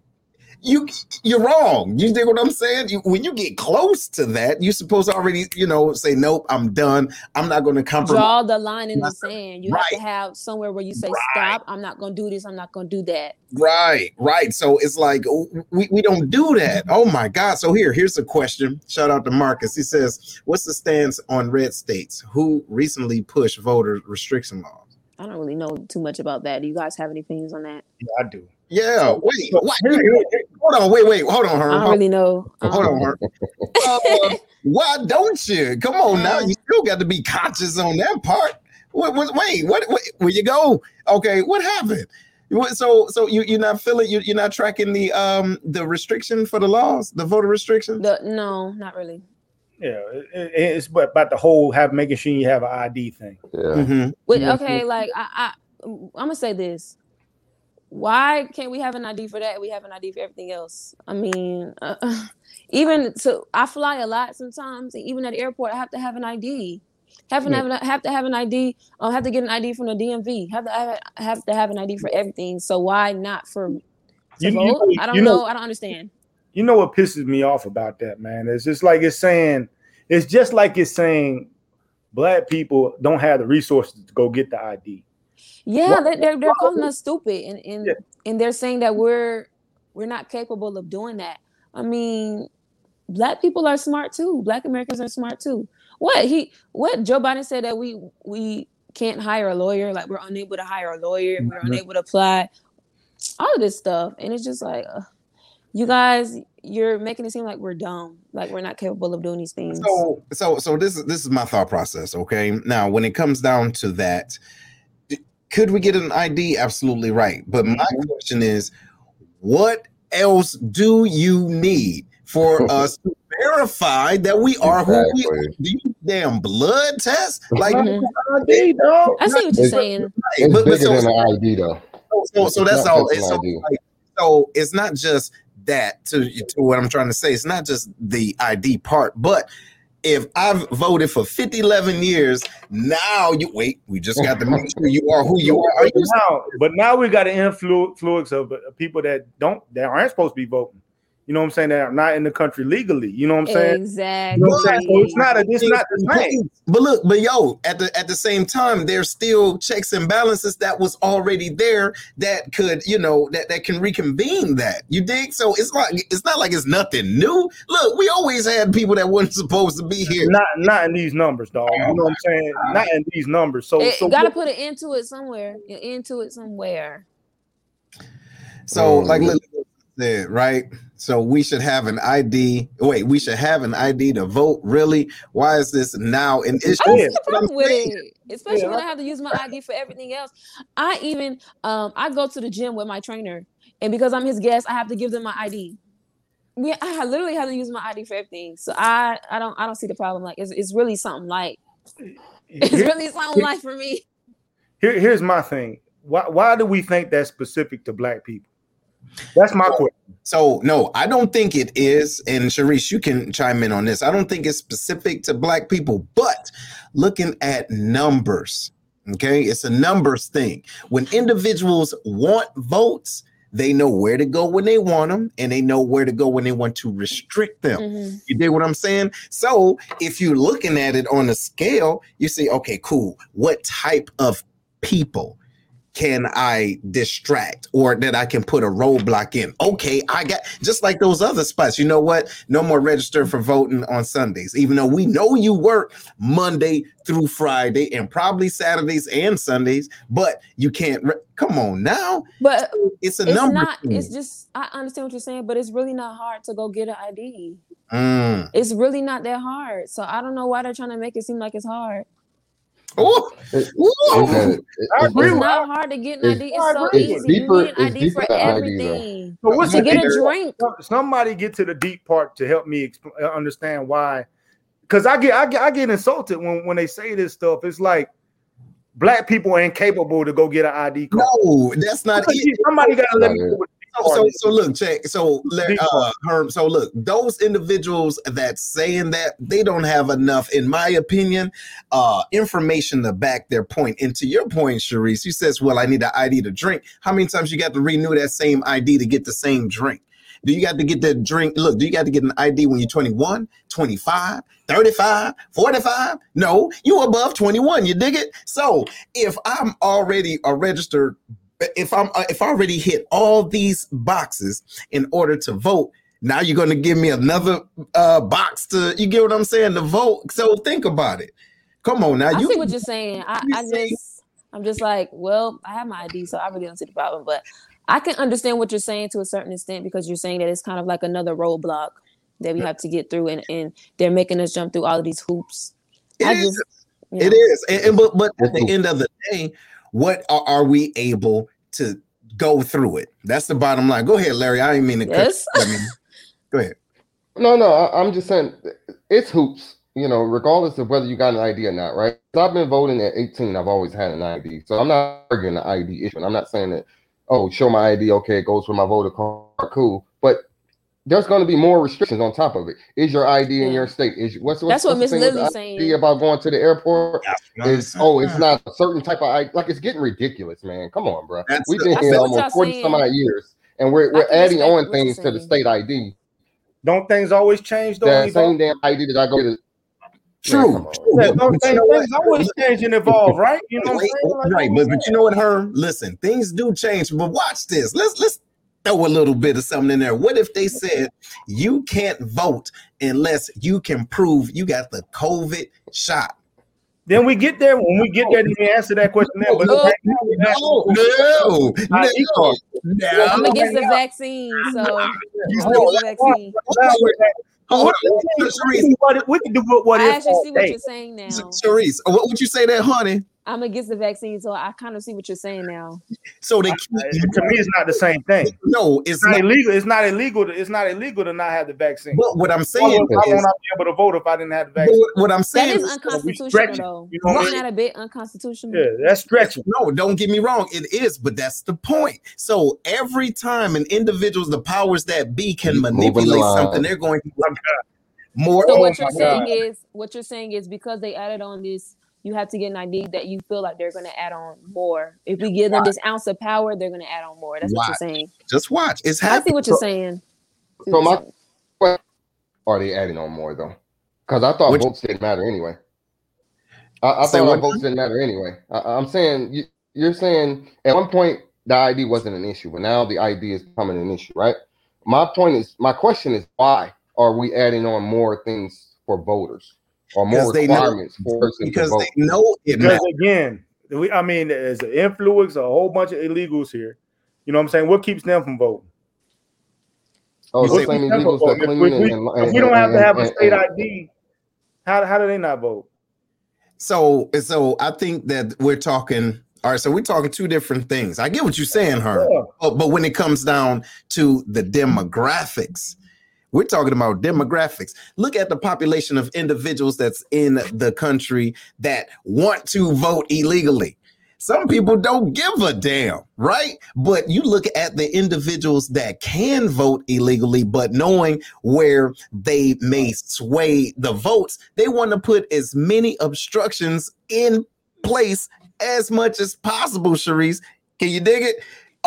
you you're wrong. You dig what I'm saying? You, when you get close to that, you're supposed to already, you know, say, nope, I'm done. I'm not going to compromise. Draw the line in the sand. You right. have to have somewhere where you say, right. stop. I'm not going to do this. I'm not going to do that. Right, right. So it's like we, we don't do that. Oh my God. So here, here's a question. Shout out to Marcus. He says, What's the stance on red states who recently pushed voter restriction laws? I don't really know too much about that. Do you guys have any opinions on that? Yeah, I do. Yeah, wait, what? Hold on, wait, wait, hold on, her. I don't really know. Hold on, her. uh, why don't you? Come on now, you still got to be conscious on that part. What, what, wait, what, what? Where you go? Okay, what happened? So, so you you're not feeling you you're not tracking the um the restriction for the laws, the voter restriction? The, no, not really. Yeah, it, it's about the whole have making sure you have an ID thing. Yeah. Mm-hmm. With, okay, like I, I I'm gonna say this why can't we have an ID for that? We have an ID for everything else. I mean, uh, even to I fly a lot sometimes, even at the airport, I have to have an ID. Have to have, have to have an ID. I have to get an ID from the DMV. Have to have, have to have an ID for everything. So why not for you, vote? You, I don't know, know. I don't understand. You know what pisses me off about that, man? It's just like it's saying, it's just like it's saying, black people don't have the resources to go get the ID. Yeah, they're they're, they're calling us stupid, and and yeah. and they're saying that we're we're not capable of doing that. I mean, black people are smart too. Black Americans are smart too. What he what Joe Biden said that we we can't hire a lawyer, like we're unable to hire a lawyer, we're mm-hmm. unable to apply, all of this stuff, and it's just like, uh, you guys, you're making it seem like we're dumb, like we're not capable of doing these things. So, so, so this is this is my thought process. Okay, now when it comes down to that, could we get an ID? Absolutely right. But my mm-hmm. question is, what else do you need for us to verify that we are exactly. who we are? Do you damn blood test? Like mm-hmm. ID, though. I see what you're saying. It's but, bigger so, than an ID, though. So, so that's all. So, like, so it's not just that to, to what I'm trying to say. It's not just the ID part, but if I've voted for 50, 11 years, now you wait, we just got to make sure you are who you are. are you now, but now we got an influence of uh, people that don't that aren't supposed to be voting you know what I'm saying, that are not in the country legally. You know what I'm saying? Exactly. You know what I'm saying? So it's not a, it's not the same. But look, but yo, at the at the same time, there's still checks and balances that was already there that could, you know, that, that can reconvene that. You dig? So it's like it's not like it's nothing new. Look, we always had people that weren't supposed to be here. Not not in these numbers, dog. You know what I'm saying? Not in these numbers. So, it, so gotta put an end to it somewhere. Into it somewhere. So, like Lily said, right? So we should have an ID. Wait, we should have an ID to vote. Really? Why is this now an issue? I see a problem with it, especially yeah. when I have to use my ID for everything else. I even um I go to the gym with my trainer, and because I'm his guest, I have to give them my ID. Yeah, I literally have to use my ID for everything. So I I don't I don't see the problem. Like it's it's really something like it's really something like for me. Here, here's my thing. Why why do we think that's specific to black people? That's my question. So no, I don't think it is. And Charrise, you can chime in on this. I don't think it's specific to black people, but looking at numbers, okay, it's a numbers thing. When individuals want votes, they know where to go when they want them, and they know where to go when they want to restrict them. Mm-hmm. You dig what I'm saying? So if you're looking at it on a scale, you say, okay, cool. What type of people? Can I distract or that I can put a roadblock in? Okay, I got just like those other spots. You know what? No more register for voting on Sundays, even though we know you work Monday through Friday and probably Saturdays and Sundays, but you can't. Re- come on now. But it's a it's number. Not, it's just I understand what you're saying, but it's really not hard to go get an ID. Mm. It's really not that hard. So I don't know why they're trying to make it seem like it's hard. Oh, it's, it's, it's not hard to get an ID. It's so easy. Deeper, you need an ID for everything. So what's to get a drink? Somebody get to the deep part to help me exp- uh, understand why. Because I get, I get, I get insulted when when they say this stuff. It's like black people ain't capable to go get an ID card. No, that's not it. Somebody got to let me know so, so look, check. So, uh, Herm. So, look, those individuals that saying that they don't have enough, in my opinion, uh, information to back their point. And to your point, Charrise, you says, "Well, I need an ID to drink." How many times you got to renew that same ID to get the same drink? Do you got to get the drink? Look, do you got to get an ID when you're 21, 25, 35, 45? No, you above 21. You dig it? So if I'm already a registered if I'm uh, if I already hit all these boxes in order to vote, now you're going to give me another uh, box to you get what I'm saying to vote. So think about it. Come on now. I you see what you're saying. I, I just I'm just like, well, I have my ID, so I really don't see the problem. But I can understand what you're saying to a certain extent because you're saying that it's kind of like another roadblock that we have to get through, and, and they're making us jump through all of these hoops. It I is. Just, you know. It is, and, and but but at the end of the day, what are, are, we able to go through it? That's the bottom line. Go ahead, Larry. I didn't mean to yes. cut. I mean, go ahead. No, no, I, I'm just saying it's hoops. You know, regardless of whether you got an ID or not, right? I've been voting at 18. I've always had an ID, so I'm not arguing the ID issue. And I'm not saying that. Oh, show my ID. Okay, it goes with my voter card. Cool. But there's going to be more restrictions on top of it. Is your ID in your state? Is what's, what's that's what Miss Lily's saying about going to the airport? Is oh, it's not a certain type of ID. Like it's getting ridiculous, man. Come on, bro. That's We've been here almost forty some odd years, and we're we're adding on things to the state ID. Don't things always change though? That same damn ID that I go to. True. Yeah, those things, things always change and evolve, right? You know, Wait, right? But but you know what, Herm? Listen, things do change. But watch this. Let's let's throw a little bit of something in there. What if they said you can't vote unless you can prove you got the COVID shot? Then we get there. When we get there, then we answer that question. There, but No, right now, we No, no, no, card. I'm no. against the vaccine, so You know, the vaccine. Now we're Hold What- on, Charrise, what- We can do what, what I actually all see what day. you're saying now. Charrise, what would you say there, honey? I'm against the vaccine, so I kind of see what you're saying now. So they Uh, to me, it's not the same thing. no, it's It's not not. illegal. It's not illegal. To, it's not illegal to not have the vaccine. But what I'm Why saying would I is, will not be able to vote if I didn't have the vaccine? what, what I'm saying is is, unconstitutional, stretching, though. you know what I Isn't mean? that a bit unconstitutional? Yeah, that's stretching. no, don't get me wrong, it is, but that's the point. So every time an individual's the powers that be can Keep manipulate something, they're going to more. So Oh what you're saying God. is, what you're saying is, because they added on this, you have to get an ID that you feel like they're going to add on more. If we give them this ounce of power, they're going to add on more. That's what you're saying. Just watch. It's I see what you're saying. See So what my you're saying. Are they adding on more though? Because I thought Which- votes didn't matter anyway. I, I Say thought our what? votes didn't matter anyway. I, I'm saying you, you're saying at one point the ID wasn't an issue, but now the ID is becoming an issue, right? My point is, my question is, why are we adding on more things for voters or more Because they know- requirements for persons to because vote? they know it Because matters. again, we, I mean, there's an influence, a whole bunch of illegals here. You know what I'm saying? What keeps them from voting? oh, you same illegals that we, clean we- and, and, and- we don't have to and- have a state and- ID. How, how do they not vote? So, so I think that we're talking. All right, so we're talking two different things. I get what you're saying, her, Yeah. But, but when it comes down to the demographics, we're talking about demographics. Look at the population of individuals that's in the country that want to vote illegally. Some people don't give a damn, right? But you look at the individuals that can vote illegally, but knowing where they may sway the votes, they want to put as many obstructions in place as much as possible, Charrise. Can you dig it?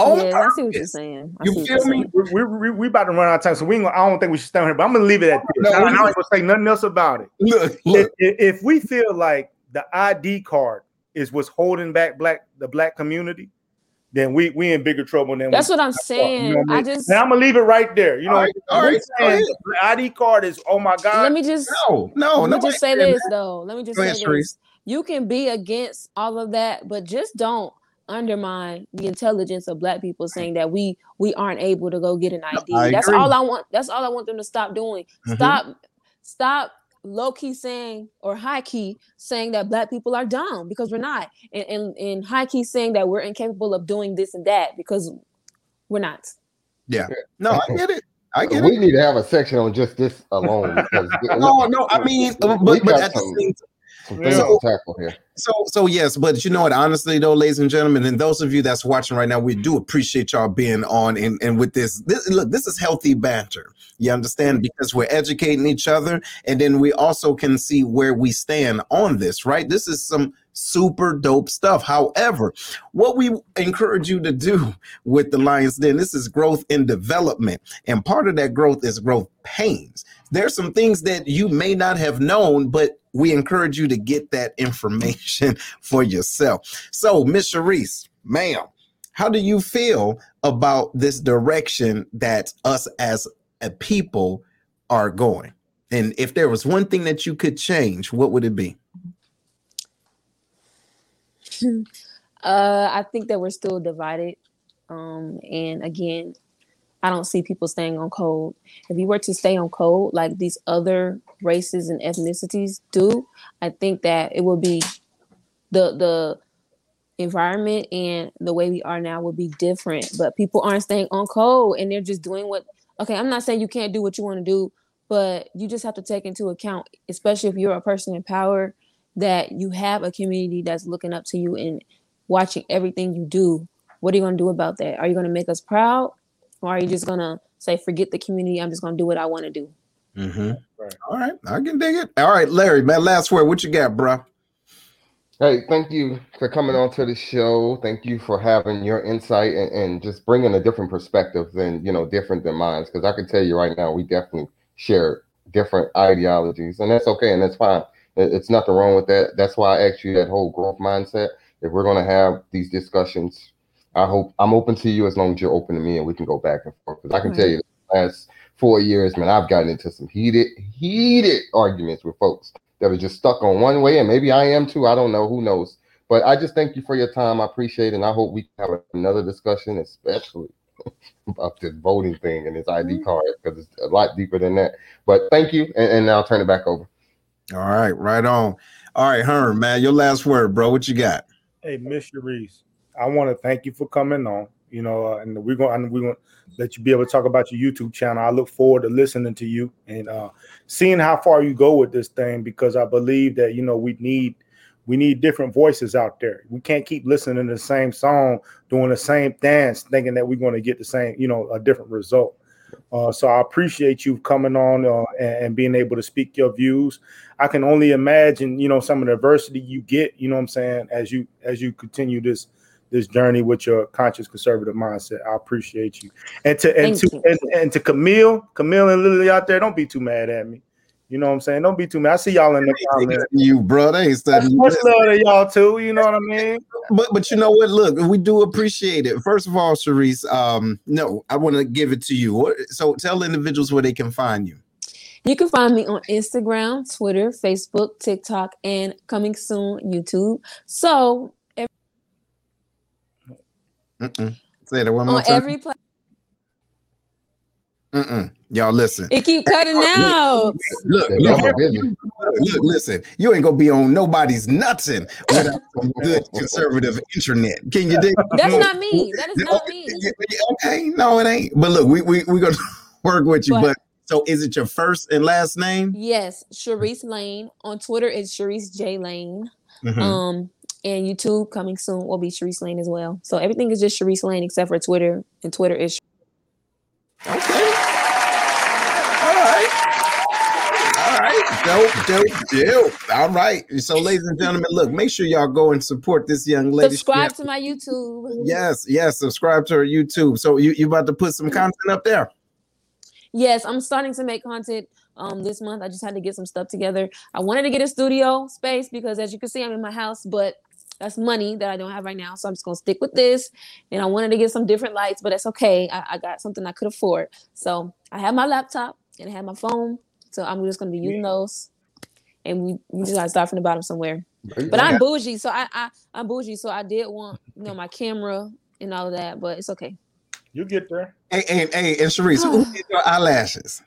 On yeah, I see what you're saying. I You see what feel you're me? We, we, we, we about to run out of time, so we ain't I don't think we should stay on here. But I'm gonna leave it at this. No, I, I we- ain't gonna say nothing else about it. Look, If, look. if, if we feel like the ID card is what's holding back black the black community, then we we in bigger trouble than That's we, what I'm You saying. know what I mean? just And I'm gonna leave it right there. You know, All right, all we're right, go saying the ID card is oh my god. let me just No, no, let me just say this though. Let me just Go say ahead, this. Charrise. You can be against all of that, but just don't undermine the intelligence of black people saying that we we aren't able to go get an ID. I that's agree. all I want. That's all I want them to stop doing. Mhm. Stop stop low key saying or high key saying that black people are dumb because we're not. And and, and high key saying that we're incapable of doing this and that because we're not. Yeah. No, I get it. I get we it. need to have a section on just this alone. No, no. I mean, but, but got at the same some things So- tackle here. So, so yes, but you know what? Honestly, though, ladies and gentlemen, and those of you that's watching right now, we do appreciate y'all being on and, and with this. This look, this is healthy banter. You understand? Mm-hmm. Because we're educating each other, and then we also can see where we stand on this. Right? This is some super dope stuff. However, what we encourage you to do with the Lions Den, this is growth and development, and part of that growth is growth pains. There's some things that you may not have known, but we encourage you to get that information for yourself. So, Miss Charrise, ma'am, how do you feel about this direction that us as a people are going? And if there was one thing that you could change, what would it be? Uh, I think that we're still divided. Um, and again, I don't see people staying on code. If you were to stay on code like these other races and ethnicities do, I think that it would be the the environment and the way we are now would be different. But people aren't staying on code and they're just doing what okay, I'm not saying you can't do what you want to do, but you just have to take into account, especially if you're a person in power, that you have a community that's looking up to you and watching everything you do. What are you going to do about that? Are you going to make us proud? Or are you just going to say, forget the community? I'm just going to do what I want to do. Mm-hmm. Right. All right, I can dig it. All right, Larry, man, last word. What you got, bro? Hey, thank you for coming on to the show. Thank you for having your insight and, and just bringing a different perspective than, you know, different than mine. Because I can tell you right now, we definitely share different ideologies, and that's okay and that's fine. It's nothing wrong with that. That's why I asked you that whole growth mindset. If we're gonna have these discussions, I hope I'm open to you as long as you're open to me, and we can go back and forth. Because I can right. tell you, the last four years, man, I've gotten into some heated, heated arguments with folks that are just stuck on one way, and maybe I am too. I don't know. Who knows? But I just thank you for your time. I appreciate it, and I hope we have another discussion, especially about this voting thing and this ID mm-hmm. card because it's a lot deeper than that. But thank you, and, and I'll turn it back over. All right, right on. All right, Herm, man, your last word, bro. What you got? Hey, Miss Reese, I want to thank you for coming on. You know, uh, and we're going we're going to let you be able to talk about your YouTube channel. I look forward to listening to you and uh, seeing how far you go with this thing because I believe that you know we need we need different voices out there. We can't keep listening to the same song, doing the same dance, thinking that we're going to get the same, you know, a different result. Uh, so I appreciate you coming on uh, and, and, being able to speak your views. I can only imagine, you know, some of the adversity you get, you know what I'm saying, as you as you continue this this journey with your conscious conservative mindset. I appreciate you. And to and Thank to and, and, to Camille, Camille and Lily out there, don't be too mad at me. You know what I'm saying? Don't be too mad. I see y'all in the comments. You, bro, they ain't studying Much love to y'all too. You know what I mean? But but you know what? Look, we do appreciate it. First of all, Charrise, um, no, I want to give it to you. So tell individuals where they can find you. You can find me on Instagram, Twitter, Facebook, TikTok, and coming soon YouTube. So every- say that one more on time. every platform. Mm-mm. Y'all listen. It keep cutting out. Look, look, look, look, listen. You ain't gonna be on nobody's nothing without some good conservative internet. Can you dig? That's not me. That is not me. Okay, no, it ain't. But look, we we we gonna work with you. But, but so is it your first and last name? Yes, Charrise Lane. On Twitter, it's Charrise J Lane. Mm-hmm. Um, and YouTube coming soon will be Charrise Lane as well. So everything is just Charrise Lane except for Twitter, and Twitter is Okay. All right. All right. Dope, dope, dope. All right. So, ladies and gentlemen, look, make sure y'all go and support this young lady. Subscribe to my YouTube. Yes, yes. Subscribe to her YouTube. So you you about to put some content up there? Yes, I'm starting to make content um this month. I just had to get some stuff together. I wanted to get a studio space because as you can see, I'm in my house, but that's money that I don't have right now. So I'm just gonna stick with this. And I wanted to get some different lights, but that's okay. I, I got something I could afford. So I have my laptop and I have my phone. So I'm just gonna be using those. And we, we just gotta start from the bottom somewhere. But I'm bougie, so I, I I'm bougie, so I did want you know my camera and all of that, but it's okay. You get there. Hey, hey, hey, and Charrise, who oh. did your eyelashes?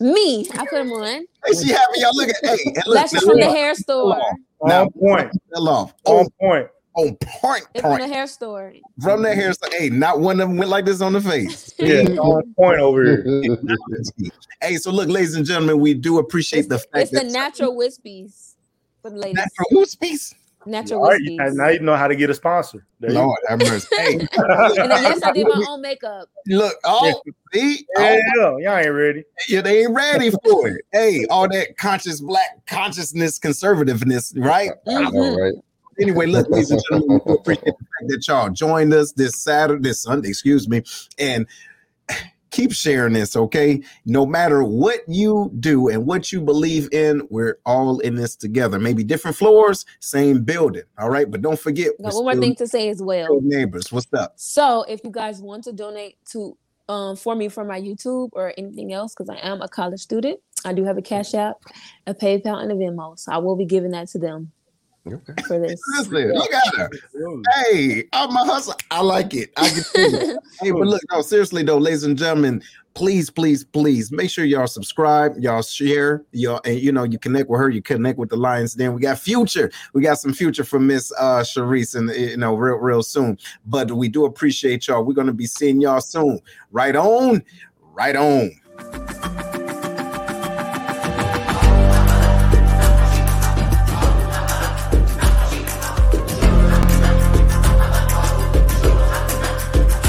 Me, I put them on. Hey, she happy. Y'all look at hey, look, lashes from the hair store. On point. off. On oh, point. On point. It's from the hair store. From the hair store. Hey, not one of them went like this on the face. yeah, on point over here. hey, so look, ladies and gentlemen, we do appreciate it's, the fact it's the natural wispies for the ladies. Natural wispies. Natural All right, now you know how to get a sponsor. There Lord have mercy. Hey. and then, yes, I did my own makeup. Look, oh, see, yeah, oh, y'all ain't ready. Yeah, they ain't ready for it. hey, all that conscious black consciousness, conservativeness, right? Mm-hmm. I know, right? Anyway, look, ladies and gentlemen, we appreciate the fact that y'all joined us this Saturday, this Sunday, excuse me, and keep sharing this, okay? No matter what you do and what you believe in, we're all in this together. Maybe different floors, same building, all right? But don't forget. one more thing to say as well. Neighbors, what's up? So if you guys want to donate to um, for me for my YouTube or anything else, because I am a college student, I do have a Cash App, a PayPal, and a Venmo. So I will be giving that to them. Okay. For this. Listen, look at her. Hey, I'm a hustler. I like it. I get it. hey, but look, no, seriously though, ladies and gentlemen, please, please, please make sure y'all subscribe, y'all share, y'all, and you know, you connect with her, you connect with the Lions. Then we got future. We got some future from Miss uh Charrise and you know, real, real soon. But we do appreciate y'all. We're gonna be seeing y'all soon. Right on, right on.